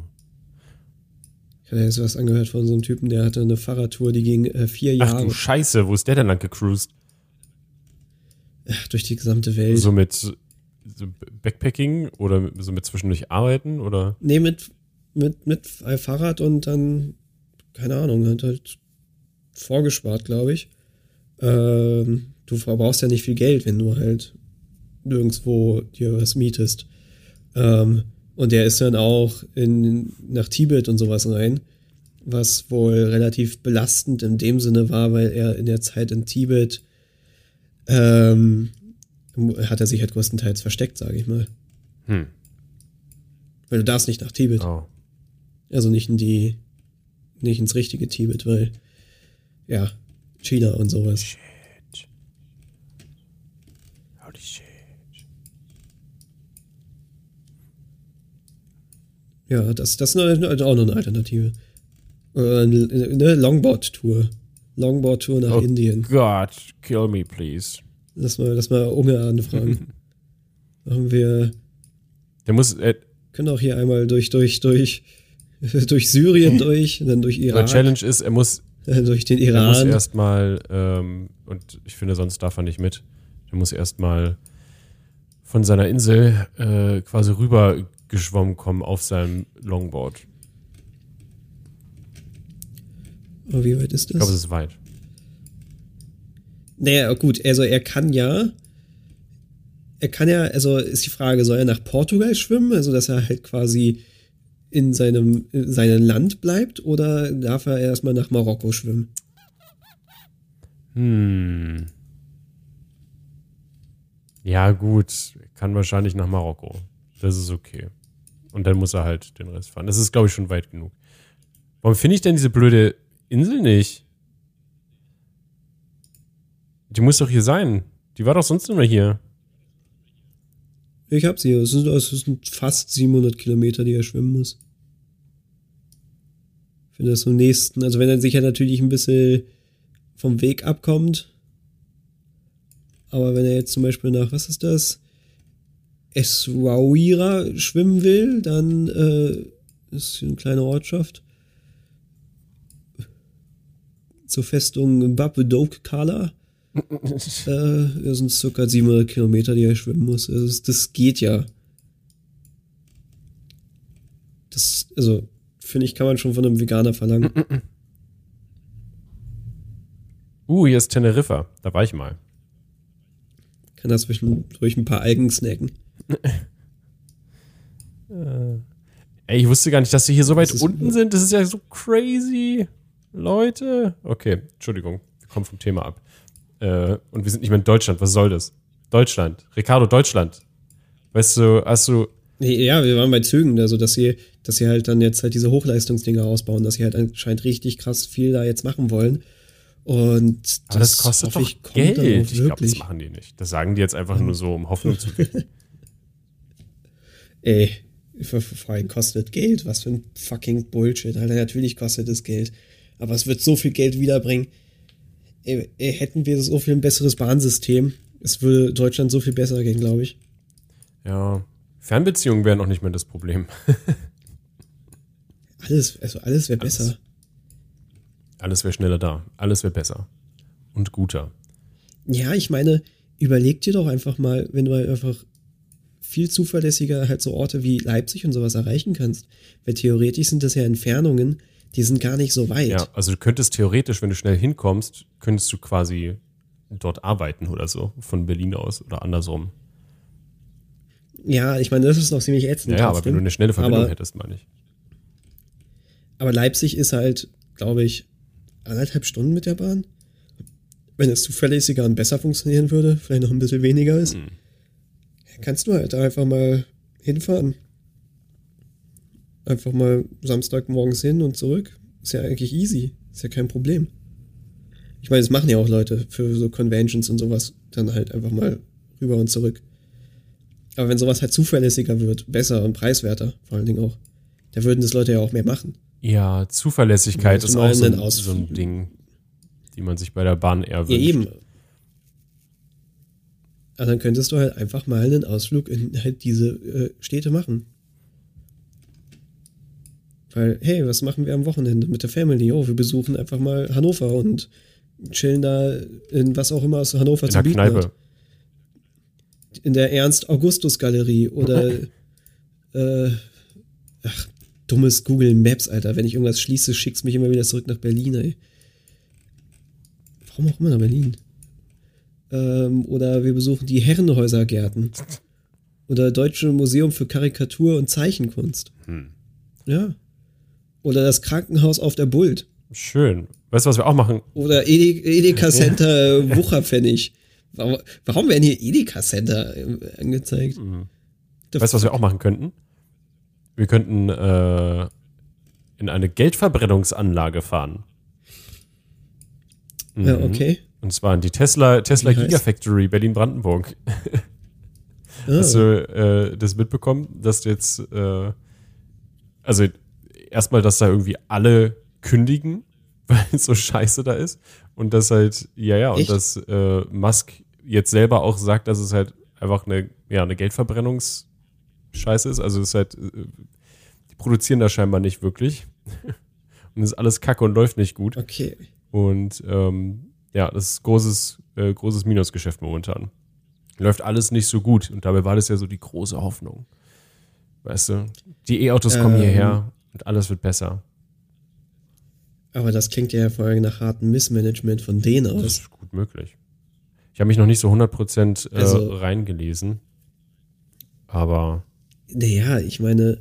B: Ich hatte jetzt was angehört von so einem Typen, der hatte eine Fahrradtour, die ging äh, vier
A: Ach
B: Jahre
A: du Scheiße, wo ist der denn lang gecruised?
B: Ach, durch die gesamte Welt.
A: So mit so Backpacking oder so mit zwischendurch arbeiten oder?
B: Nee, mit, mit, mit Fahrrad und dann, keine Ahnung, hat halt vorgespart, glaube ich. Ähm, du verbrauchst ja nicht viel Geld, wenn du halt nirgendwo dir was mietest. Ähm, und der ist dann auch in, nach Tibet und sowas rein, was wohl relativ belastend in dem Sinne war, weil er in der Zeit in Tibet ähm, hat er sich halt größtenteils versteckt, sage ich mal.
A: Hm.
B: Weil du darfst nicht nach Tibet.
A: Oh.
B: Also nicht in die, nicht ins richtige Tibet, weil, ja, China und sowas.
A: Shit.
B: Ja, das, das ist eine, auch noch eine Alternative. Eine Longboard-Tour. Longboard-Tour nach
A: Oh
B: Indien.
A: God, kill me, please.
B: Lass mal, lass mal Unge anfragen. Machen wir,
A: Der muss, äh,
B: können auch hier einmal durch, durch, durch, durch Syrien durch, dann durch
A: die
B: Irak,
A: Challenge ist, er muss,
B: durch den
A: er muss
B: Iran.
A: erstmal, ähm, und ich finde, sonst darf er nicht mit, er muss erstmal von seiner Insel äh, quasi rüber geschwommen kommen auf seinem Longboard.
B: Oh, wie weit ist
A: Ich glaube,
B: das?
A: es ist weit.
B: Naja, gut, also er kann ja, er kann ja, also ist die Frage, soll er nach Portugal schwimmen, also dass er halt quasi in seinem, in seinem Land bleibt, oder darf er erstmal nach Marokko schwimmen?
A: Hm. Ja, gut. Kann wahrscheinlich nach Marokko. Das ist okay. Und dann muss er halt den Rest fahren. Das ist, glaube ich, schon weit genug. Warum finde ich denn diese blöde Insel nicht? Die muss doch hier sein. Die war doch sonst immer hier.
B: Ich hab sie, es sind, sind fast 700 Kilometer, die er schwimmen muss. Ich finde das am nächsten, also wenn er sich ja natürlich ein bisschen vom Weg abkommt, aber wenn er jetzt zum Beispiel nach, was ist das? Essaouira schwimmen will, dann äh, ist hier eine kleine Ortschaft. Zur Festung Bapedok Kala. Äh, das sind circa 700 Kilometer, die er schwimmen muss. Also das, das geht ja. Das, also, finde ich, kann man schon von einem Veganer verlangen.
A: Uh, hier ist Teneriffa. Da war ich mal.
B: Kann da zwischendurch ein paar Algen snacken.
A: Äh, ey, ich wusste gar nicht, dass sie hier so weit unten sind. Das ist ja so crazy. Leute. Okay, Entschuldigung. Wir kommen vom Thema ab. Äh, und wir sind nicht mehr in Deutschland. Was soll das? Deutschland. Ricardo, Deutschland. Weißt du, hast du.
B: Ja, wir waren bei Zügen, also dass sie, dass sie halt dann jetzt halt diese Hochleistungsdinger ausbauen, dass sie halt anscheinend richtig krass viel da jetzt machen wollen. Und das,
A: Aber das kostet doch ich, Geld. Ich glaube, das machen die nicht. Das sagen die jetzt einfach nur so, um Hoffnung zu wecken.
B: Ey, allem kostet Geld. Was für ein fucking Bullshit. Alter, natürlich kostet es Geld. Aber es wird so viel Geld wiederbringen. Ey, ey, hätten wir so viel ein besseres Bahnsystem, es würde Deutschland so viel besser gehen, glaube ich.
A: Ja, Fernbeziehungen wären auch nicht mehr das Problem.
B: alles, also alles wäre besser.
A: Alles wäre schneller da. Alles wäre besser. Und guter.
B: Ja, ich meine, überleg dir doch einfach mal, wenn du einfach viel zuverlässiger halt so Orte wie Leipzig und sowas erreichen kannst. Weil theoretisch sind das ja Entfernungen, die sind gar nicht so weit. Ja,
A: also du könntest theoretisch, wenn du schnell hinkommst, könntest du quasi dort arbeiten oder so, von Berlin aus oder andersrum.
B: Ja, ich meine, das ist noch ziemlich ätzend.
A: Ja, aber wenn du eine schnelle Verbindung aber, hättest, meine ich.
B: Aber Leipzig ist halt, glaube ich, anderthalb Stunden mit der Bahn. Wenn es zuverlässiger und besser funktionieren würde, vielleicht noch ein bisschen weniger ist, hm. Kannst du halt einfach mal hinfahren. Einfach mal Samstagmorgens hin und zurück. Ist ja eigentlich easy. Ist ja kein Problem. Ich meine, das machen ja auch Leute für so Conventions und sowas. Dann halt einfach mal rüber und zurück. Aber wenn sowas halt zuverlässiger wird, besser und preiswerter, vor allen Dingen auch, da würden das Leute ja auch mehr machen.
A: Ja, Zuverlässigkeit ist auch so ein, so ein, Ding, die man sich bei der Bahn eher wünscht. Ja, eben.
B: Aber dann könntest du halt einfach mal einen Ausflug in halt diese äh, Städte machen. Weil, hey, was machen wir am Wochenende mit der Family? Oh, wir besuchen einfach mal Hannover und chillen da in was auch immer aus Hannover in zu bieten Kneipe. Hat. In der Ernst-Augustus-Galerie oder äh, ach, dummes Google Maps, Alter. Wenn ich irgendwas schließe, schickst mich immer wieder zurück nach Berlin, ey. Warum auch immer nach Berlin? Ähm, oder wir besuchen die Herrenhäusergärten. Oder Deutsche Museum für Karikatur und Zeichenkunst. Hm. Ja. Oder das Krankenhaus auf der Bult.
A: Schön. Weißt du, was wir auch machen?
B: Oder Edeka Center Wucherpfennig. Warum, warum werden hier Edeka Center äh, angezeigt? Mhm.
A: Weißt du, was wir auch machen könnten? Wir könnten äh, in eine Geldverbrennungsanlage fahren.
B: Mhm. Ja, okay.
A: Und zwar in die Tesla, Tesla Gigafactory Berlin-Brandenburg. ah. Hast du äh, das mitbekommen, dass jetzt, äh, also erstmal, dass da irgendwie alle kündigen, weil es so scheiße da ist. Und dass halt, ja, ja, Echt? und dass äh, Musk jetzt selber auch sagt, dass es halt einfach eine, ja, eine Geldverbrennungsscheiße ist. Also es ist halt, äh, die produzieren da scheinbar nicht wirklich. und ist alles kacke und läuft nicht gut.
B: Okay.
A: Und ähm, ja, das ist großes, äh, großes Minusgeschäft momentan. Läuft alles nicht so gut. Und dabei war das ja so die große Hoffnung. Weißt du, die E-Autos ähm, kommen hierher und alles wird besser.
B: Aber das klingt ja vor allem nach hartem Missmanagement von denen aus. Das
A: ist gut möglich. Ich habe mich noch nicht so 100% äh, also, reingelesen. Aber.
B: Naja, ich meine,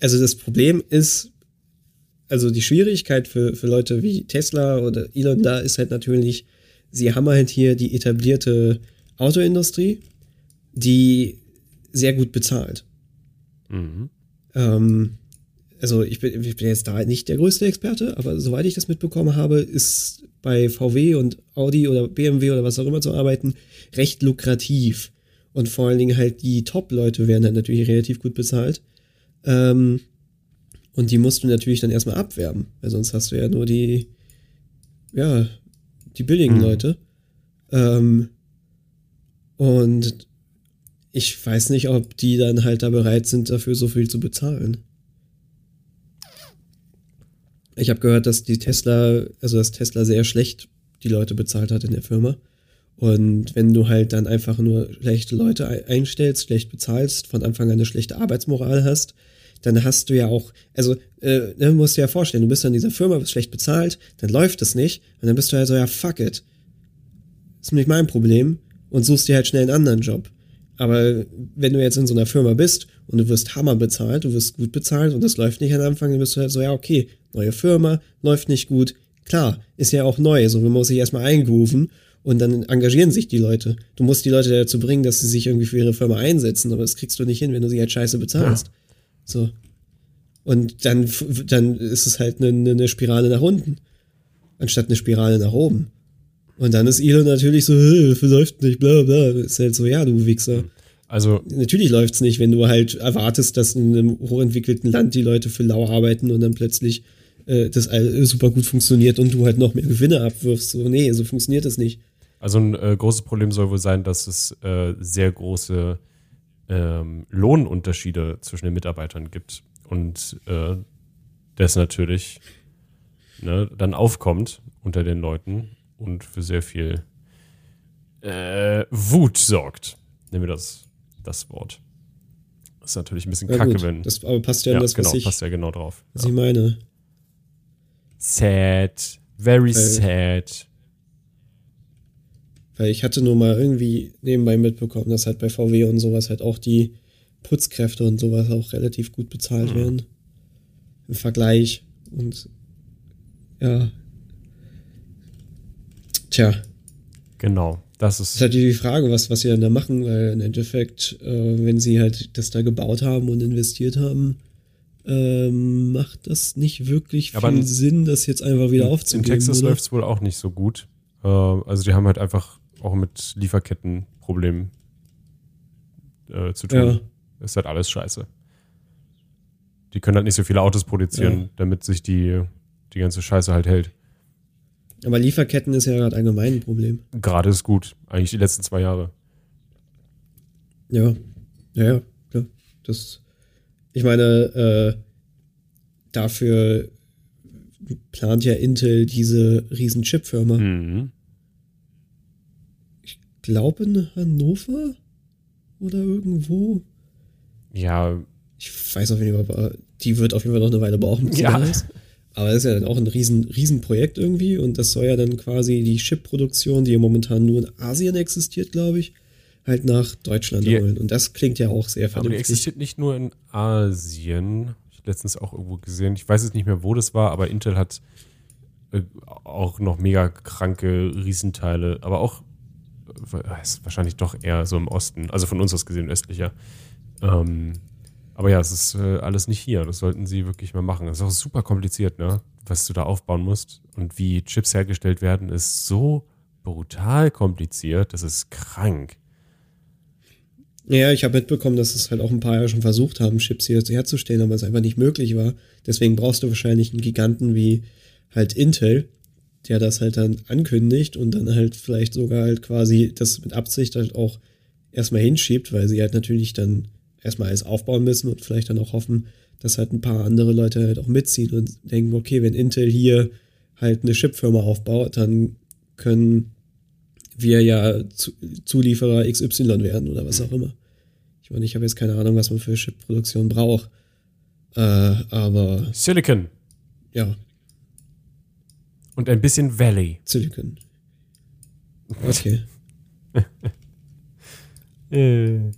B: also das Problem ist, also die Schwierigkeit für, für Leute wie Tesla oder Elon da ist halt natürlich, sie haben halt hier die etablierte Autoindustrie, die sehr gut bezahlt. Mhm. Ähm, also ich bin, ich bin jetzt da nicht der größte Experte, aber soweit ich das mitbekommen habe, ist bei VW und Audi oder BMW oder was auch immer zu arbeiten recht lukrativ. Und vor allen Dingen halt die Top-Leute werden dann natürlich relativ gut bezahlt. Ähm, und die musst du natürlich dann erstmal abwerben, weil sonst hast du ja nur die, ja, die billigen mhm. Leute. Ähm, und ich weiß nicht, ob die dann halt da bereit sind, dafür so viel zu bezahlen. Ich habe gehört, dass die Tesla, also dass Tesla sehr schlecht die Leute bezahlt hat in der Firma. Und wenn du halt dann einfach nur schlechte Leute einstellst, schlecht bezahlst, von Anfang an eine schlechte Arbeitsmoral hast, dann hast du ja auch, also äh, ne, musst dir ja vorstellen, du bist in dieser Firma, bist schlecht bezahlt, dann läuft es nicht und dann bist du halt so, ja, fuck it. Ist nicht mein Problem und suchst dir halt schnell einen anderen Job. Aber wenn du jetzt in so einer Firma bist und du wirst Hammer bezahlt, du wirst gut bezahlt und das läuft nicht am Anfang, dann bist du halt so, ja, okay, neue Firma, läuft nicht gut. Klar, ist ja auch neu, so man muss sich erstmal eingrooven und dann engagieren sich die Leute. Du musst die Leute dazu bringen, dass sie sich irgendwie für ihre Firma einsetzen, aber das kriegst du nicht hin, wenn du sie halt scheiße bezahlst. Ja. So. Und dann, dann ist es halt eine, eine Spirale nach unten, anstatt eine Spirale nach oben. Und dann ist Elon natürlich so, läuft nicht, bla bla. Ist halt so, ja, du Wichser.
A: Also.
B: Natürlich läuft's nicht, wenn du halt erwartest, dass in einem hochentwickelten Land die Leute für lau arbeiten und dann plötzlich äh, das super gut funktioniert und du halt noch mehr Gewinne abwirfst. So, nee, so funktioniert das nicht.
A: Also ein äh, großes Problem soll wohl sein, dass es äh, sehr große ähm, Lohnunterschiede zwischen den Mitarbeitern gibt. Und äh, das natürlich ne, dann aufkommt unter den Leuten und für sehr viel äh, Wut sorgt. Nehmen wir das, das Wort. Das ist natürlich ein bisschen ja, kacke, gut. wenn.
B: Das aber passt ja, ja in das,
A: genau,
B: was ich,
A: passt ja genau drauf.
B: Was ja. ich meine.
A: Sad. Very Weil, sad.
B: Weil ich hatte nur mal irgendwie nebenbei mitbekommen, dass halt bei VW und sowas halt auch die Putzkräfte und sowas auch relativ gut bezahlt mhm. werden. Im Vergleich. Und ja, Tja.
A: Genau, das ist.
B: Das ist halt die Frage, was, was sie dann da machen, weil im Endeffekt, äh, wenn sie halt das da gebaut haben und investiert haben, ähm, macht das nicht wirklich viel in, Sinn, das jetzt einfach wieder aufzugeben.
A: In Texas läuft es wohl auch nicht so gut. Äh, also die haben halt einfach auch mit Lieferketten Problemen äh, zu tun. Ja. Ist halt alles scheiße. Die können halt nicht so viele Autos produzieren, ja. damit sich die, die ganze Scheiße halt hält.
B: Aber Lieferketten ist ja gerade allgemein ein Problem.
A: Gerade ist gut. Eigentlich die letzten zwei Jahre.
B: Ja, ja, ja, klar. Das, ich meine, äh, dafür plant ja Intel diese riesen Chipfirma. Mhm. Glaube in Hannover oder irgendwo.
A: Ja.
B: Ich weiß auf jeden Fall, die wird auf jeden Fall noch eine Weile brauchen.
A: Ja.
B: Aber das ist ja dann auch ein riesen, riesen Projekt irgendwie und das soll ja dann quasi die Chip-Produktion, die ja momentan nur in Asien existiert, glaube ich, halt nach Deutschland die, holen. Und das klingt ja auch sehr vernünftig.
A: Aber die existiert nicht nur in Asien. Ich habe letztens auch irgendwo gesehen, ich weiß jetzt nicht mehr, wo das war, aber Intel hat äh, auch noch mega kranke Riesenteile, aber auch äh, ist wahrscheinlich doch eher so im Osten, also von uns aus gesehen östlicher. Ähm, aber ja, es ist äh, alles nicht hier. Das sollten sie wirklich mal machen. Das ist auch super kompliziert, ne? Was du da aufbauen musst. Und wie Chips hergestellt werden, ist so brutal kompliziert. Das ist krank.
B: Ja, ich habe mitbekommen, dass es halt auch ein paar Jahre schon versucht haben, Chips hier herzustellen, aber es einfach nicht möglich war. Deswegen brauchst du wahrscheinlich einen Giganten wie halt Intel, der das halt dann ankündigt und dann halt vielleicht sogar halt quasi das mit Absicht halt auch erstmal hinschiebt, weil sie halt natürlich dann erstmal alles aufbauen müssen und vielleicht dann auch hoffen, dass halt ein paar andere Leute halt auch mitziehen und denken, okay, wenn Intel hier halt eine Chipfirma aufbaut, dann können wir ja Zulieferer XY werden oder was auch immer. Ich meine, ich habe jetzt keine Ahnung, was man für Chipproduktion braucht. Äh, aber.
A: Silicon.
B: Ja.
A: Und ein bisschen Valley.
B: Silicon. Okay.
A: äh.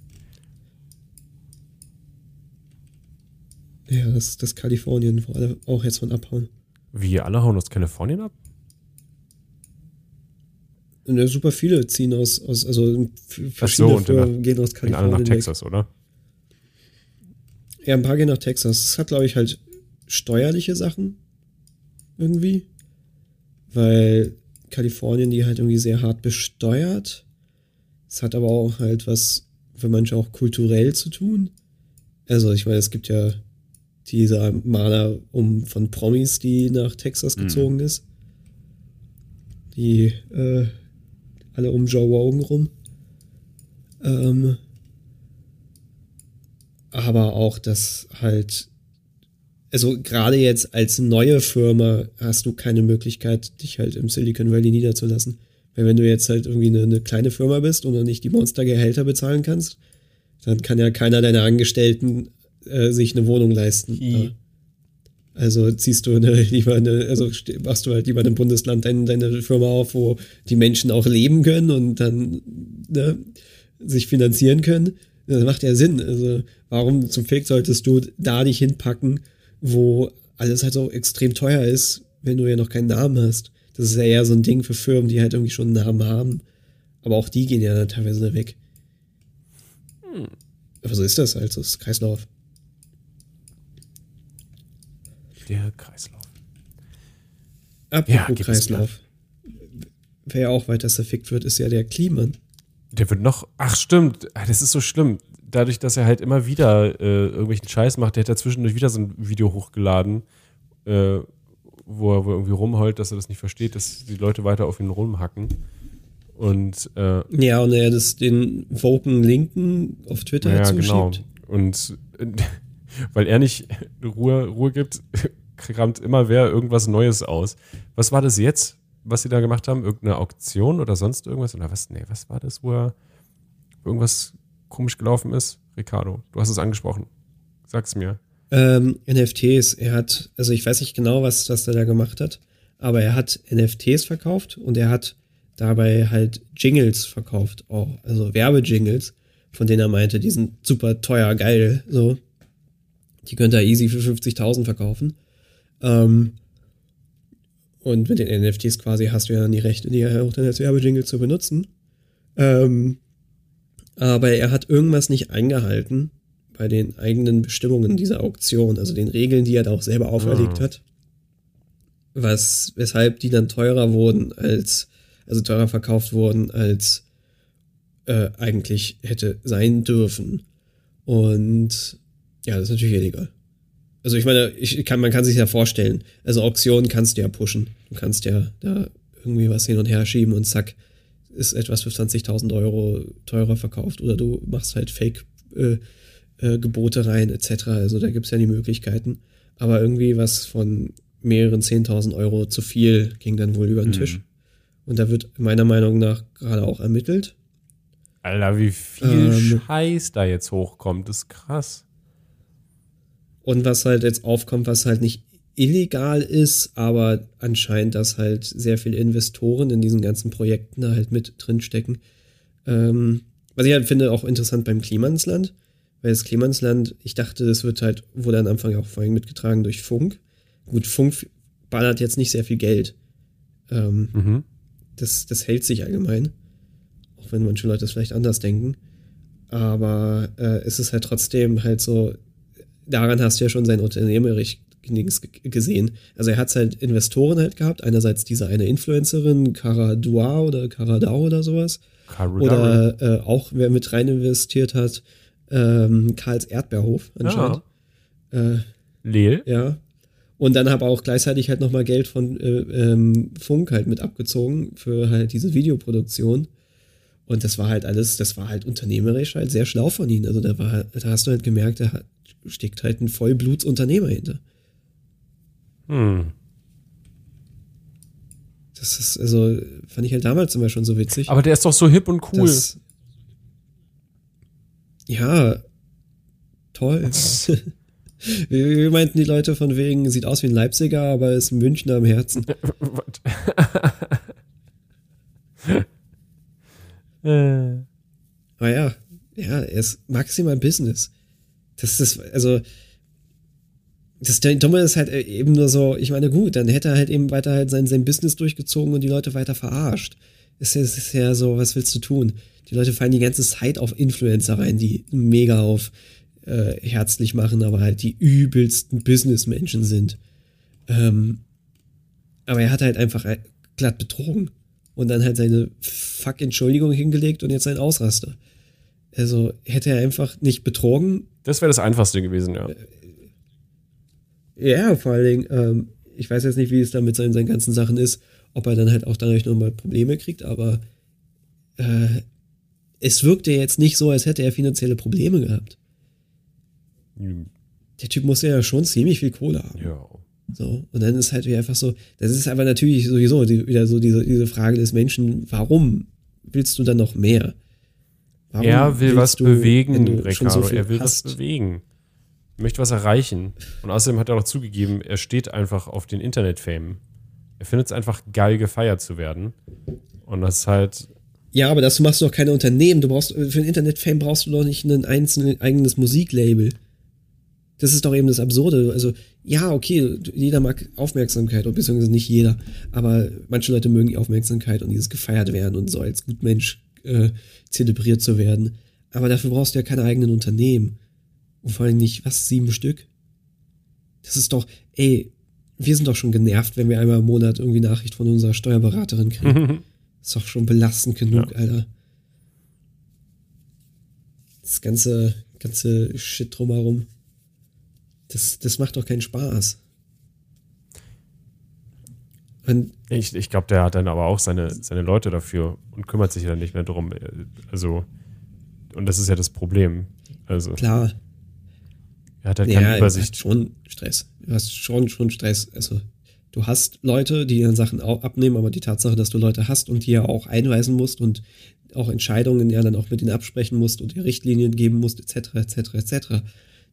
B: Ja, das, das Kalifornien, wo alle auch jetzt von abhauen.
A: Wie, alle hauen aus Kalifornien ab?
B: Und ja, super viele ziehen aus, aus also verschiedene
A: so, Firmen gehen aus Kalifornien. alle nach Texas, weg. oder?
B: Ja, ein paar gehen nach Texas. Es hat, glaube ich, halt steuerliche Sachen irgendwie. Weil Kalifornien die halt irgendwie sehr hart besteuert. Es hat aber auch halt was für manche auch kulturell zu tun. Also, ich meine, es gibt ja dieser Maler um von Promis, die nach Texas mhm. gezogen mhm. ist. Die äh, alle um Joe Rogan rum. Ähm, aber auch, dass halt, also gerade jetzt als neue Firma hast du keine Möglichkeit, dich halt im Silicon Valley niederzulassen. Weil wenn du jetzt halt irgendwie eine, eine kleine Firma bist und noch nicht die Monstergehälter bezahlen kannst, dann kann ja keiner deiner Angestellten äh, sich eine Wohnung leisten. Ja. Also ziehst du eine, lieber eine, also machst du halt lieber in einem Bundesland deine, deine Firma auf, wo die Menschen auch leben können und dann ne, sich finanzieren können. Das macht ja Sinn. Also, warum zum Fake solltest du da dich hinpacken, wo alles halt so extrem teuer ist, wenn du ja noch keinen Namen hast? Das ist ja eher so ein Ding für Firmen, die halt irgendwie schon einen Namen haben. Aber auch die gehen ja dann teilweise weg. Hm. Aber so ist das halt, so ist Kreislauf.
A: Der Kreislauf.
B: Apropos ja, Kreislauf. Wer ja auch weiter zerfickt wird, ist ja der Kliman.
A: Der wird noch. Ach, stimmt. Das ist so schlimm. Dadurch, dass er halt immer wieder äh, irgendwelchen Scheiß macht, der hat ja zwischendurch wieder so ein Video hochgeladen, äh, wo, er, wo er irgendwie rumheult, dass er das nicht versteht, dass die Leute weiter auf ihn rumhacken. Und äh,
B: ja, und er das den Woken Linken auf Twitter
A: ja, genau. Und weil er nicht Ruhe, Ruhe gibt, kramt immer wer irgendwas Neues aus. Was war das jetzt, was sie da gemacht haben? Irgendeine Auktion oder sonst irgendwas? Oder was? Nee, was war das, wo er irgendwas komisch gelaufen ist? Ricardo, du hast es angesprochen. Sag's mir.
B: Ähm, NFTs. Er hat, also ich weiß nicht genau, was, was er da gemacht hat, aber er hat NFTs verkauft und er hat dabei halt Jingles verkauft, auch, also Werbejingles, von denen er meinte, die sind super teuer, geil, so. Die könnte er easy für 50.000 verkaufen. Ähm, und mit den NFTs quasi hast du ja dann die Rechte, die auch dann als Werbejingle zu benutzen. Ähm, aber er hat irgendwas nicht eingehalten bei den eigenen Bestimmungen dieser Auktion, also den Regeln, die er da auch selber auferlegt oh. hat. Was, weshalb die dann teurer wurden als, also teurer verkauft wurden, als äh, eigentlich hätte sein dürfen. Und ja, das ist natürlich illegal. Also ich meine, ich kann, man kann sich ja vorstellen, also Auktionen kannst du ja pushen. Du kannst ja da irgendwie was hin und her schieben und zack, ist etwas für 20.000 Euro teurer verkauft. Oder du machst halt Fake-Gebote äh, äh, rein, etc. Also da gibt es ja die Möglichkeiten. Aber irgendwie was von mehreren 10.000 Euro zu viel ging dann wohl über den mhm. Tisch. Und da wird meiner Meinung nach gerade auch ermittelt.
A: Alter, wie viel ähm, Scheiß da jetzt hochkommt, ist krass.
B: Und was halt jetzt aufkommt, was halt nicht illegal ist, aber anscheinend, dass halt sehr viele Investoren in diesen ganzen Projekten da halt mit drinstecken. Ähm, was ich halt finde auch interessant beim Klimansland, weil das Klimansland, ich dachte, das wird halt, wurde am Anfang auch vor allem mitgetragen durch Funk. Gut, Funk ballert jetzt nicht sehr viel Geld. Ähm, mhm. das, das hält sich allgemein. Auch wenn manche Leute es vielleicht anders denken. Aber äh, es ist halt trotzdem halt so, daran hast du ja schon sein unternehmerisch gesehen. Also er hat halt Investoren halt gehabt. Einerseits diese eine Influencerin, Cara Dua oder Cara Dau oder sowas. Caradau. Oder äh, auch wer mit rein investiert hat, ähm, Karls Erdbeerhof anscheinend. Ja. Äh,
A: Leel.
B: Ja. Und dann habe auch gleichzeitig halt nochmal Geld von äh, ähm, Funk halt mit abgezogen für halt diese Videoproduktion. Und das war halt alles, das war halt unternehmerisch halt sehr schlau von ihm. Also da war, da hast du halt gemerkt, er hat, steckt halt ein Vollblutsunternehmer hinter. Hm. Das ist, also, fand ich halt damals immer schon so witzig.
A: Aber der ist doch so hip und cool.
B: Dass, ja, toll. wie, wie, meinten die Leute von wegen, sieht aus wie ein Leipziger, aber ist ein Münchner am Herzen. Aber ja, ja, er ist maximal Business. Das ist, also, das Dumme ist halt eben nur so, ich meine, gut, dann hätte er halt eben weiter halt sein, sein Business durchgezogen und die Leute weiter verarscht. Es ist, ist ja so, was willst du tun? Die Leute fallen die ganze Zeit auf Influencer rein, die mega auf äh, herzlich machen, aber halt die übelsten Businessmenschen sind. Ähm, aber er hat halt einfach glatt betrogen und dann halt seine Fuck-Entschuldigung hingelegt und jetzt sein Ausraster. Also hätte er einfach nicht betrogen.
A: Das wäre das Einfachste gewesen, ja.
B: Ja, vor allen Dingen, ähm, ich weiß jetzt nicht, wie es da mit seinen, seinen ganzen Sachen ist, ob er dann halt auch dadurch nochmal Probleme kriegt, aber äh, es wirkte jetzt nicht so, als hätte er finanzielle Probleme gehabt. Mhm. Der Typ muss ja schon ziemlich viel Kohle haben. Ja. So, und dann ist halt wie einfach so, das ist aber natürlich sowieso die, wieder so diese, diese Frage des Menschen, warum willst du dann noch mehr?
A: Warum er will was bewegen, Ricardo, er will hast? was bewegen möchte was erreichen. Und außerdem hat er auch zugegeben, er steht einfach auf den Internet-Fame. Er findet es einfach geil, gefeiert zu werden. Und das ist halt.
B: Ja, aber dazu machst du doch keine Unternehmen. Du brauchst, für ein Internet-Fame brauchst du doch nicht ein einzelnes eigenes Musiklabel. Das ist doch eben das Absurde. Also, ja, okay, jeder mag Aufmerksamkeit, beziehungsweise nicht jeder, aber manche Leute mögen die Aufmerksamkeit und dieses gefeiert werden und so als Gutmensch äh, zelebriert zu werden. Aber dafür brauchst du ja keine eigenen Unternehmen. Und vor allem nicht, was, sieben Stück? Das ist doch, ey, wir sind doch schon genervt, wenn wir einmal im Monat irgendwie Nachricht von unserer Steuerberaterin kriegen. ist doch schon belastend genug, ja. Alter. Das ganze, ganze Shit drumherum. Das, das macht doch keinen Spaß.
A: Und ich ich glaube, der hat dann aber auch seine, seine Leute dafür und kümmert sich dann nicht mehr drum. Also, und das ist ja das Problem. Also,
B: Klar.
A: Er hat halt keine ja, Übersicht.
B: schon Stress. Du hast schon, schon Stress. Also, du hast Leute, die dann Sachen auch abnehmen, aber die Tatsache, dass du Leute hast und die ja auch einweisen musst und auch Entscheidungen ja dann auch mit ihnen absprechen musst und dir Richtlinien geben musst, etc., etc., etc.,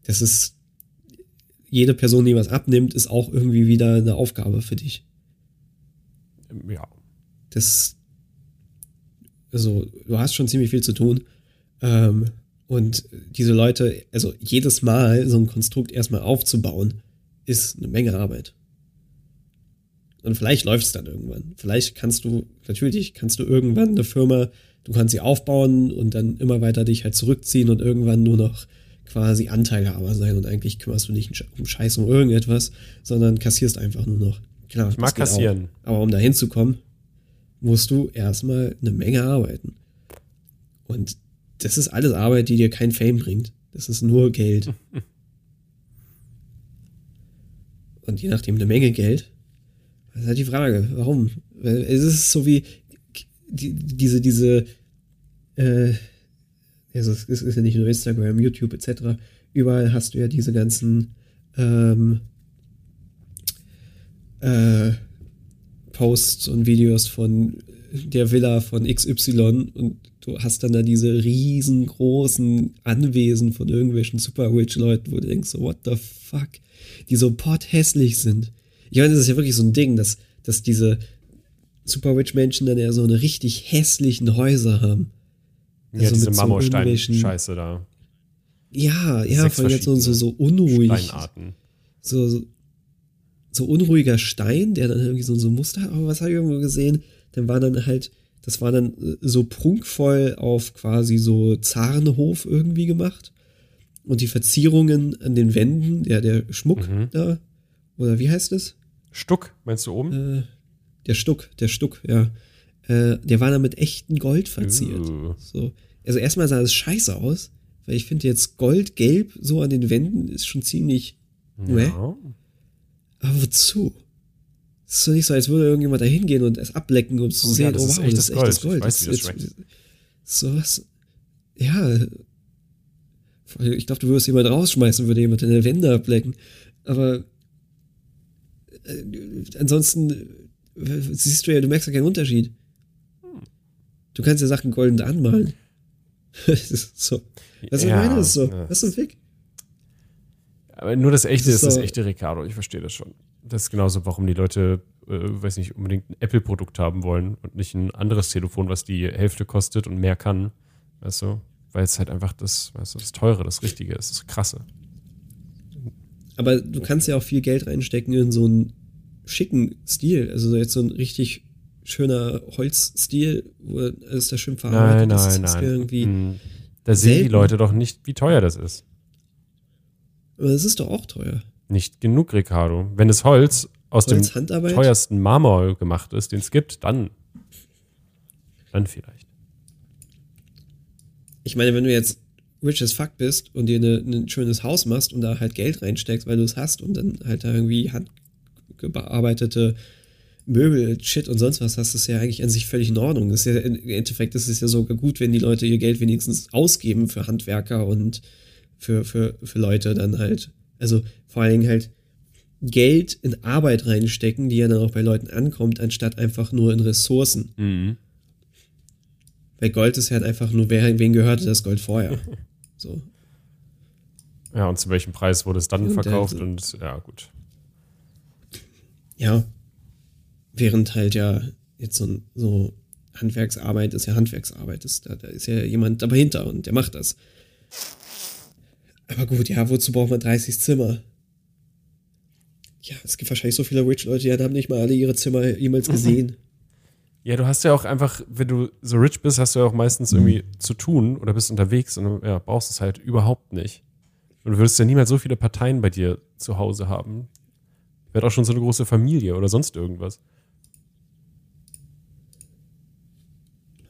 B: das ist jede Person, die was abnimmt, ist auch irgendwie wieder eine Aufgabe für dich.
A: Ja.
B: Das, also, du hast schon ziemlich viel zu tun. Ähm, und diese Leute, also jedes Mal so ein Konstrukt erstmal aufzubauen, ist eine Menge Arbeit. Und vielleicht läuft es dann irgendwann. Vielleicht kannst du, natürlich kannst du irgendwann eine Firma, du kannst sie aufbauen und dann immer weiter dich halt zurückziehen und irgendwann nur noch quasi Anteilhaber sein und eigentlich kümmerst du dich um Scheiß um irgendetwas, sondern kassierst einfach nur noch.
A: Klar, ich mag kassieren.
B: Auch. Aber um da hinzukommen, musst du erstmal eine Menge arbeiten. Und das ist alles Arbeit, die dir kein Fame bringt. Das ist nur Geld. und je nachdem eine Menge Geld. Das ist halt die Frage, warum? Es ist so wie die, diese, diese, äh, also es ist ja nicht nur Instagram, YouTube etc. Überall hast du ja diese ganzen ähm, äh, Posts und Videos von der Villa von XY und du hast dann da diese riesengroßen Anwesen von irgendwelchen super rich Leuten, wo du denkst so, what the fuck, die so potthässlich sind. Ich meine, das ist ja wirklich so ein Ding, dass, dass diese super rich Menschen dann ja so eine richtig hässlichen Häuser haben.
A: Ja, also diese Marmorstein-Scheiße da.
B: Ja, ja, vor allem so, so, so unruhig. Steinarten. So, so unruhiger Stein, der dann irgendwie so, so Muster hat. Aber was habe ich irgendwo gesehen? Dann war dann halt, das war dann äh, so prunkvoll auf quasi so Zarenhof irgendwie gemacht. Und die Verzierungen an den Wänden, der, der Schmuck mhm. da, oder wie heißt es?
A: Stuck, meinst du oben?
B: Äh, der Stuck, der Stuck, ja. Äh, der war dann mit echtem Gold verziert. Uh. So. Also erstmal sah es scheiße aus, weil ich finde jetzt Goldgelb so an den Wänden ist schon ziemlich. Ja. Aber wozu? Es ist doch nicht so, als würde irgendjemand da hingehen und es ablecken, um zu oh, sehen, ja, das oh wow, ist das ist echtes Gold. Gold. Ich weiß, das jetzt, so was. Ja. Ich glaube, du würdest jemand rausschmeißen, würde jemand in der Wände ablecken. Aber äh, ansonsten äh, siehst du ja, du merkst ja keinen Unterschied. Du kannst ja Sachen golden anmalen. das ist so. Was ja, ich meine, ist so. Ja. Was ist so Weg?
A: Aber nur das echte das ist, ist, das echte Ricardo. Ich verstehe das schon. Das ist genauso, warum die Leute, äh, weiß nicht, unbedingt ein Apple-Produkt haben wollen und nicht ein anderes Telefon, was die Hälfte kostet und mehr kann. Weißt du? Weil es halt einfach das, weißt du, das Teure, das Richtige ist, das Krasse.
B: Aber du kannst ja auch viel Geld reinstecken in so einen schicken Stil. Also jetzt so ein richtig schöner Holzstil, wo es da schön
A: verarbeitet nein, ist. Nein, nein, irgendwie hm. Da sehen selten. die Leute doch nicht, wie teuer das ist.
B: Aber das ist doch auch teuer.
A: Nicht genug, Ricardo. Wenn das Holz aus Holz dem teuersten Marmor gemacht ist, den es gibt, dann. Dann vielleicht.
B: Ich meine, wenn du jetzt rich as fuck bist und dir ein schönes Haus machst und da halt Geld reinsteckst, weil du es hast und dann halt da irgendwie handgearbeitete Möbel, Shit und sonst was hast, ist ja eigentlich an sich völlig in Ordnung. Das ist ja, Im Endeffekt ist es ja sogar gut, wenn die Leute ihr Geld wenigstens ausgeben für Handwerker und für, für, für Leute dann halt. Also vor allen Dingen halt Geld in Arbeit reinstecken, die ja dann auch bei Leuten ankommt, anstatt einfach nur in Ressourcen. Mhm. Weil Gold ist halt einfach nur, wer, wen gehörte das Gold vorher? so.
A: Ja, und zu welchem Preis wurde es dann und verkauft also, und ja, gut.
B: Ja, Während halt ja jetzt so, so Handwerksarbeit ist ja Handwerksarbeit. Das, da, da ist ja jemand dahinter und der macht das. Aber gut, ja, wozu braucht man 30 Zimmer? Ja, es gibt wahrscheinlich so viele Rich-Leute, die haben nicht mal alle ihre Zimmer jemals gesehen.
A: Ja, du hast ja auch einfach, wenn du so rich bist, hast du ja auch meistens irgendwie zu tun oder bist unterwegs und ja, brauchst es halt überhaupt nicht. Und du würdest ja niemals so viele Parteien bei dir zu Hause haben. Wäre auch schon so eine große Familie oder sonst irgendwas.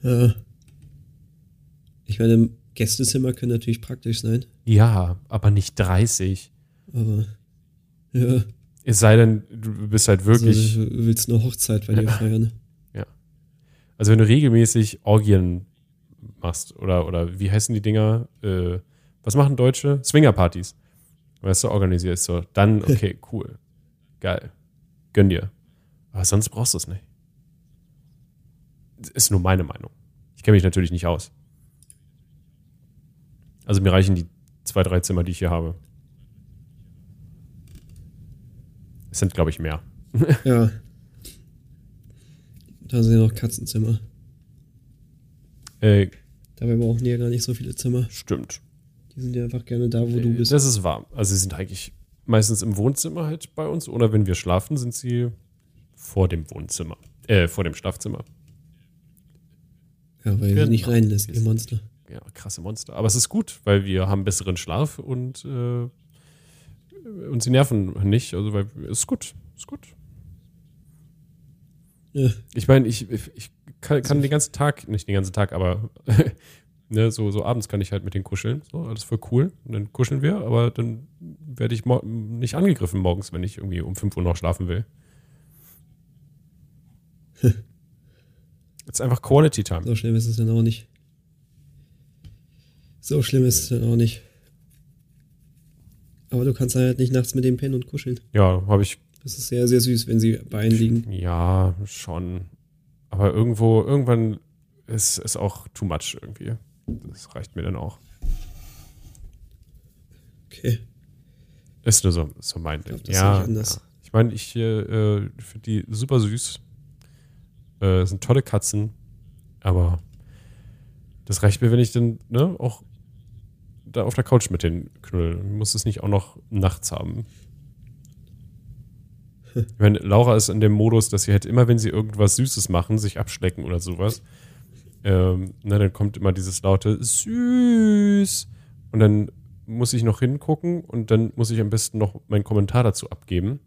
B: Ja. Ich meine, Gästezimmer können natürlich praktisch sein.
A: Ja, aber nicht 30.
B: Aber ja.
A: Es sei denn, du bist halt wirklich.
B: Also, du willst eine Hochzeit bei dir feiern.
A: Ja. Also wenn du regelmäßig Orgien machst oder, oder wie heißen die Dinger? Äh, was machen Deutsche? Swingerpartys. Weißt du, organisierst so. Dann, okay, cool. Geil. Gönn dir. Aber sonst brauchst du es nicht. Ist nur meine Meinung. Ich kenne mich natürlich nicht aus. Also mir reichen die zwei, drei Zimmer, die ich hier habe. Es sind, glaube ich, mehr.
B: ja. Da sind ja noch Katzenzimmer.
A: Äh,
B: Dabei brauchen die ja gar nicht so viele Zimmer.
A: Stimmt.
B: Die sind ja einfach gerne da, wo du bist.
A: Das ist wahr. Also sie sind eigentlich meistens im Wohnzimmer halt bei uns oder wenn wir schlafen, sind sie vor dem Wohnzimmer. Äh, vor dem Schlafzimmer.
B: Ja, weil genau. sie nicht reinlässt, ihr Monster.
A: Ja, krasse Monster. Aber es ist gut, weil wir haben besseren Schlaf und äh, und sie nerven nicht. Also, weil ist gut. Ist gut. Ja. Ich meine, ich, ich kann, kann den ganzen Tag, nicht den ganzen Tag, aber ne, so, so abends kann ich halt mit denen kuscheln. So, alles voll cool. Und dann kuscheln wir, aber dann werde ich nicht angegriffen morgens, wenn ich irgendwie um 5 Uhr noch schlafen will. Es ist einfach Quality Time.
B: So schlimm ist es dann auch nicht. So schlimm ist es dann auch nicht. Aber du kannst halt nicht nachts mit dem pennen und kuscheln.
A: Ja, habe ich.
B: Das ist sehr, sehr süß, wenn sie bei ihnen liegen.
A: Ja, schon. Aber irgendwo, irgendwann ist es auch too much irgendwie. Das reicht mir dann auch.
B: Okay.
A: Ist nur so, so mein Ding. Ja, ja, Ich meine, ich äh, finde die super süß. Äh, sind tolle Katzen. Aber das reicht mir, wenn ich dann ne, auch da auf der Couch mit den Knüllen. Muss es nicht auch noch nachts haben. Ich meine, Laura ist in dem Modus, dass sie halt immer, wenn sie irgendwas Süßes machen, sich abschlecken oder sowas. Ähm, na, dann kommt immer dieses laute Süß. Und dann muss ich noch hingucken und dann muss ich am besten noch meinen Kommentar dazu abgeben.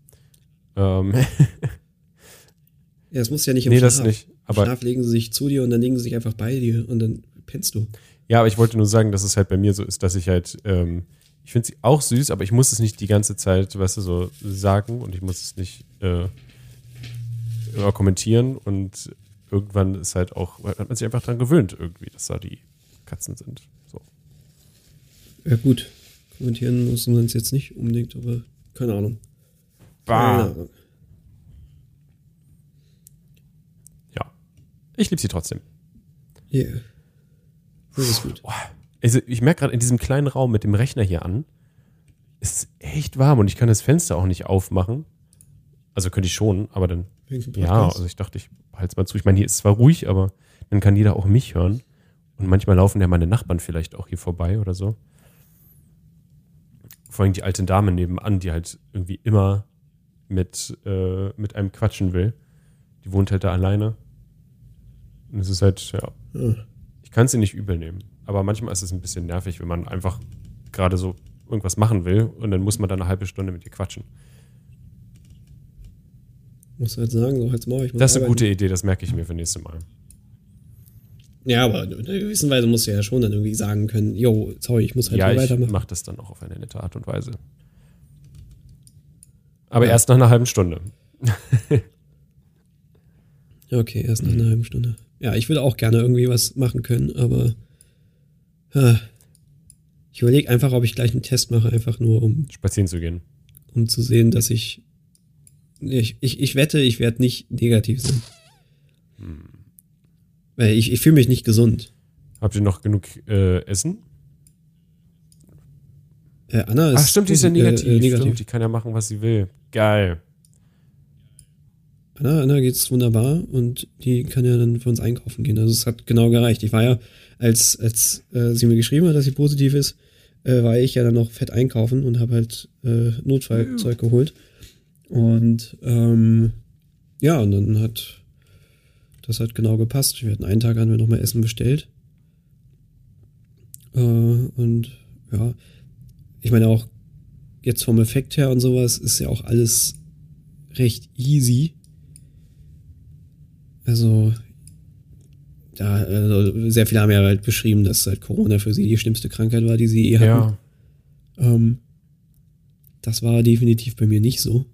A: Ähm.
B: ja, das muss ja nicht im
A: nee,
B: Schlaf.
A: das nicht.
B: Aber Schlaf legen sie sich zu dir und dann legen sie sich einfach bei dir und dann pennst du.
A: Ja, aber ich wollte nur sagen, dass es halt bei mir so ist, dass ich halt, ähm, ich finde sie auch süß, aber ich muss es nicht die ganze Zeit, weißt du, so sagen und ich muss es nicht äh, immer kommentieren und irgendwann ist halt auch, hat man sich einfach daran gewöhnt irgendwie, dass da die Katzen sind. So.
B: Ja, gut. Kommentieren muss man es jetzt nicht unbedingt, aber keine Ahnung.
A: Bah. Ja. Ich liebe sie trotzdem.
B: Yeah. Das ist gut.
A: Also ich merke gerade in diesem kleinen Raum mit dem Rechner hier an, ist es echt warm und ich kann das Fenster auch nicht aufmachen. Also könnte ich schon, aber dann. Ja, also ich dachte, ich halte es mal zu. Ich meine, hier ist zwar ruhig, aber dann kann jeder auch mich hören. Und manchmal laufen ja meine Nachbarn vielleicht auch hier vorbei oder so. Vor allem die alte Dame nebenan, die halt irgendwie immer mit, äh, mit einem quatschen will. Die wohnt halt da alleine. Und es ist halt, ja. Hm kann es nicht übel nehmen. Aber manchmal ist es ein bisschen nervig, wenn man einfach gerade so irgendwas machen will und dann muss man dann eine halbe Stunde mit ihr quatschen.
B: Muss halt sagen, so jetzt mache ich
A: mal. Das ist eine gute Idee, das merke ich mir für nächstes Mal.
B: Ja, aber in einer gewissen Weise musst du ja schon dann irgendwie sagen können, yo, sorry, ich muss halt
A: ja,
B: weitermachen. Ja,
A: ich mache das dann auch auf eine nette Art und Weise. Aber ja. erst nach einer halben Stunde.
B: okay, erst nach einer halben Stunde. Ja, ich würde auch gerne irgendwie was machen können, aber ja, ich überlege einfach, ob ich gleich einen Test mache, einfach nur um
A: spazieren zu gehen.
B: Um zu sehen, dass ich. Ich, ich, ich wette, ich werde nicht negativ sein. Hm. Weil ich, ich fühle mich nicht gesund.
A: Habt ihr noch genug äh, Essen?
B: Äh, Anna ist.
A: Ach, stimmt, die ist ja negativ. Äh, negativ. Stimmt, die kann ja machen, was sie will. Geil.
B: Anna, Anna geht's wunderbar und die kann ja dann für uns einkaufen gehen. Also es hat genau gereicht. Ich war ja, als, als äh, sie mir geschrieben hat, dass sie positiv ist, äh, war ich ja dann noch fett einkaufen und habe halt äh, Notfallzeug geholt. Und ähm, ja, und dann hat das hat genau gepasst. Wir hatten einen Tag haben wir nochmal Essen bestellt. Äh, und ja, ich meine auch jetzt vom Effekt her und sowas ist ja auch alles recht easy. Also, da, also sehr viele haben ja halt beschrieben, dass halt Corona für sie die schlimmste Krankheit war, die sie eh hatten. Ja. Ähm, das war definitiv bei mir nicht so.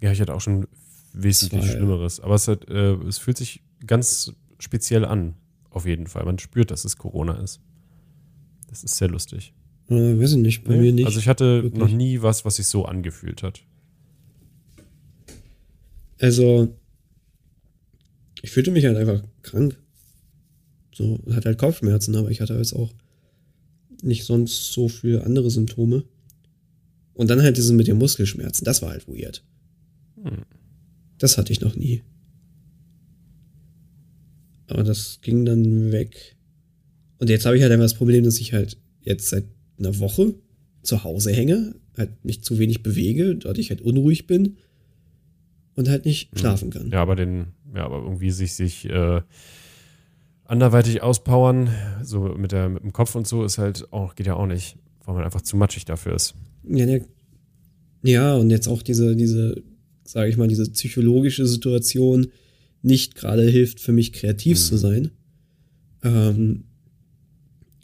A: Ja, ich hatte auch schon wesentlich war, Schlimmeres. Aber es, hat, äh, es fühlt sich ganz speziell an, auf jeden Fall. Man spürt, dass es Corona ist. Das ist sehr lustig.
B: Äh, weiß ich nicht, bei nee. mir nicht.
A: Also ich hatte wirklich. noch nie was, was sich so angefühlt hat.
B: Also, ich fühlte mich halt einfach krank. So, hatte halt Kopfschmerzen, aber ich hatte jetzt auch nicht sonst so viele andere Symptome. Und dann halt diese mit den Muskelschmerzen, das war halt weird. Hm. Das hatte ich noch nie. Aber das ging dann weg. Und jetzt habe ich halt einfach das Problem, dass ich halt jetzt seit einer Woche zu Hause hänge, halt mich zu wenig bewege, dort ich halt unruhig bin und halt nicht hm. schlafen kann.
A: Ja, aber den, ja, aber irgendwie sich, sich äh, anderweitig auspowern, so mit, der, mit dem Kopf und so, ist halt auch, geht ja auch nicht, weil man einfach zu matschig dafür ist.
B: Ja, der, ja und jetzt auch diese, diese sage ich mal, diese psychologische Situation nicht gerade hilft, für mich kreativ mhm. zu sein. Ähm,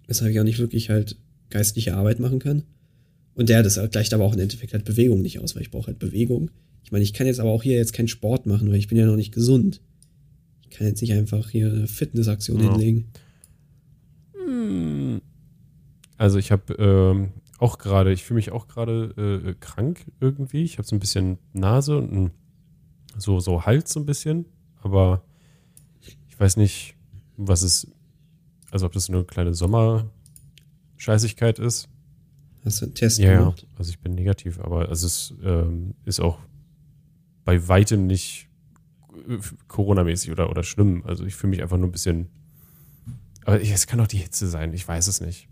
B: weshalb ich auch nicht wirklich halt geistliche Arbeit machen kann. Und der, das gleicht aber auch im Endeffekt halt Bewegung nicht aus, weil ich brauche halt Bewegung. Ich meine, ich kann jetzt aber auch hier jetzt keinen Sport machen, weil ich bin ja noch nicht gesund. Ich kann jetzt nicht einfach hier eine Fitnessaktion ja. hinlegen.
A: Hm. Also ich habe ähm, auch gerade, ich fühle mich auch gerade äh, krank irgendwie. Ich habe so ein bisschen Nase und ein, so, so Hals so ein bisschen, aber ich weiß nicht, was es, also ob das eine kleine Sommerscheißigkeit ist.
B: Hast du einen Test
A: ja, gemacht? Ja, also ich bin negativ, aber es ist, ähm, ist auch bei weitem nicht äh, Corona-mäßig oder, oder schlimm. Also ich fühle mich einfach nur ein bisschen. Aber es kann auch die Hitze sein, ich weiß es nicht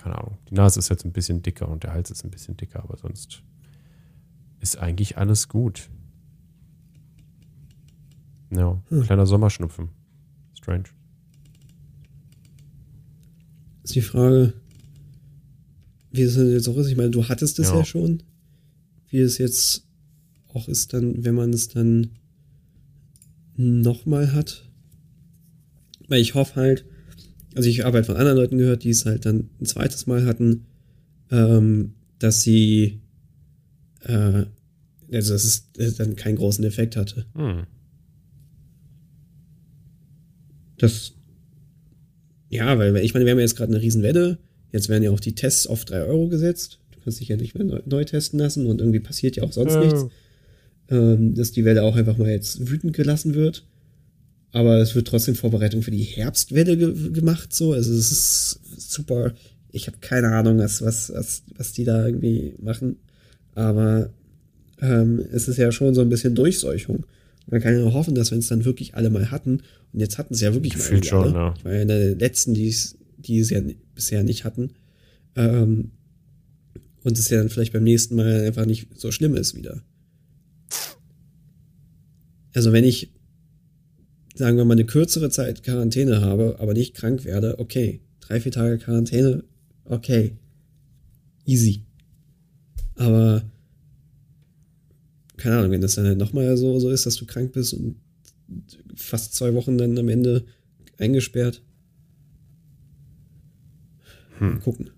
A: keine Ahnung. Die Nase ist jetzt ein bisschen dicker und der Hals ist ein bisschen dicker, aber sonst ist eigentlich alles gut. Ja, hm. kleiner Sommerschnupfen. Strange.
B: Ist die Frage, wie es jetzt auch ist. Ich meine, du hattest es ja. ja schon. Wie es jetzt auch ist dann, wenn man es dann nochmal hat. Weil ich hoffe halt, also ich habe halt von anderen Leuten gehört, die es halt dann ein zweites Mal hatten, ähm, dass sie, äh, also dass es dann keinen großen Effekt hatte. Hm. Das, ja, weil ich meine, wir haben ja jetzt gerade eine Riesenwelle. Jetzt werden ja auch die Tests auf drei Euro gesetzt. Du kannst dich ja nicht mehr neu, neu testen lassen und irgendwie passiert ja auch sonst ja. nichts. Ähm, dass die Welle auch einfach mal jetzt wütend gelassen wird aber es wird trotzdem Vorbereitung für die Herbstwelle ge gemacht, so. Also es ist super. Ich habe keine Ahnung, was, was, was, was die da irgendwie machen. Aber ähm, es ist ja schon so ein bisschen Durchseuchung. Man kann ja nur hoffen, dass wenn es dann wirklich alle mal hatten, und jetzt hatten sie ja wirklich
A: mal schon, alle. Ja.
B: Ich war ja einer der letzten, die es ja bisher nicht hatten. Ähm, und es ja dann vielleicht beim nächsten Mal einfach nicht so schlimm ist wieder. Also wenn ich sagen wir mal, eine kürzere Zeit Quarantäne habe, aber nicht krank werde, okay. Drei, vier Tage Quarantäne, okay. Easy. Aber keine Ahnung, wenn das dann halt nochmal so, so ist, dass du krank bist und fast zwei Wochen dann am Ende eingesperrt. Hm. Gucken.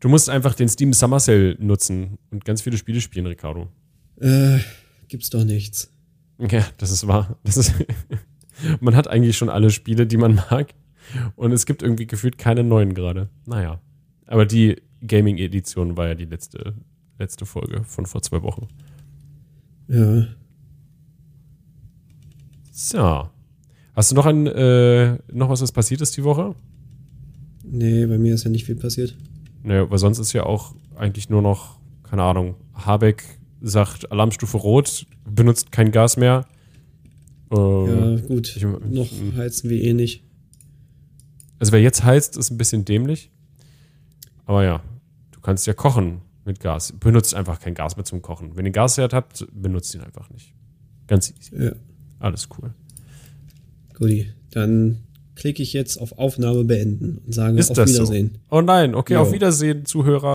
A: Du musst einfach den Steam Summer Sale nutzen und ganz viele Spiele spielen, Ricardo.
B: Äh, gibt's doch nichts.
A: Ja, das ist wahr. Das ist man hat eigentlich schon alle Spiele, die man mag. Und es gibt irgendwie gefühlt keine neuen gerade. Naja. Aber die Gaming-Edition war ja die letzte, letzte Folge von vor zwei Wochen.
B: Ja.
A: So. Hast du noch ein, äh, noch was, was passiert ist die Woche?
B: Nee, bei mir ist ja nicht viel passiert.
A: Nee, weil sonst ist ja auch eigentlich nur noch, keine Ahnung, Habeck sagt Alarmstufe Rot, benutzt kein Gas mehr.
B: Äh, ja, gut. Ich, Noch heizen wir eh nicht.
A: Also wer jetzt heizt, ist ein bisschen dämlich. Aber ja, du kannst ja kochen mit Gas. Benutzt einfach kein Gas mehr zum Kochen. Wenn ihr Gasherd habt, benutzt ihn einfach nicht. Ganz easy. Ja. Alles cool.
B: Guti, dann klicke ich jetzt auf Aufnahme beenden und sage
A: Ist auf Wiedersehen. So? Oh nein, okay, jo. auf Wiedersehen, Zuhörer.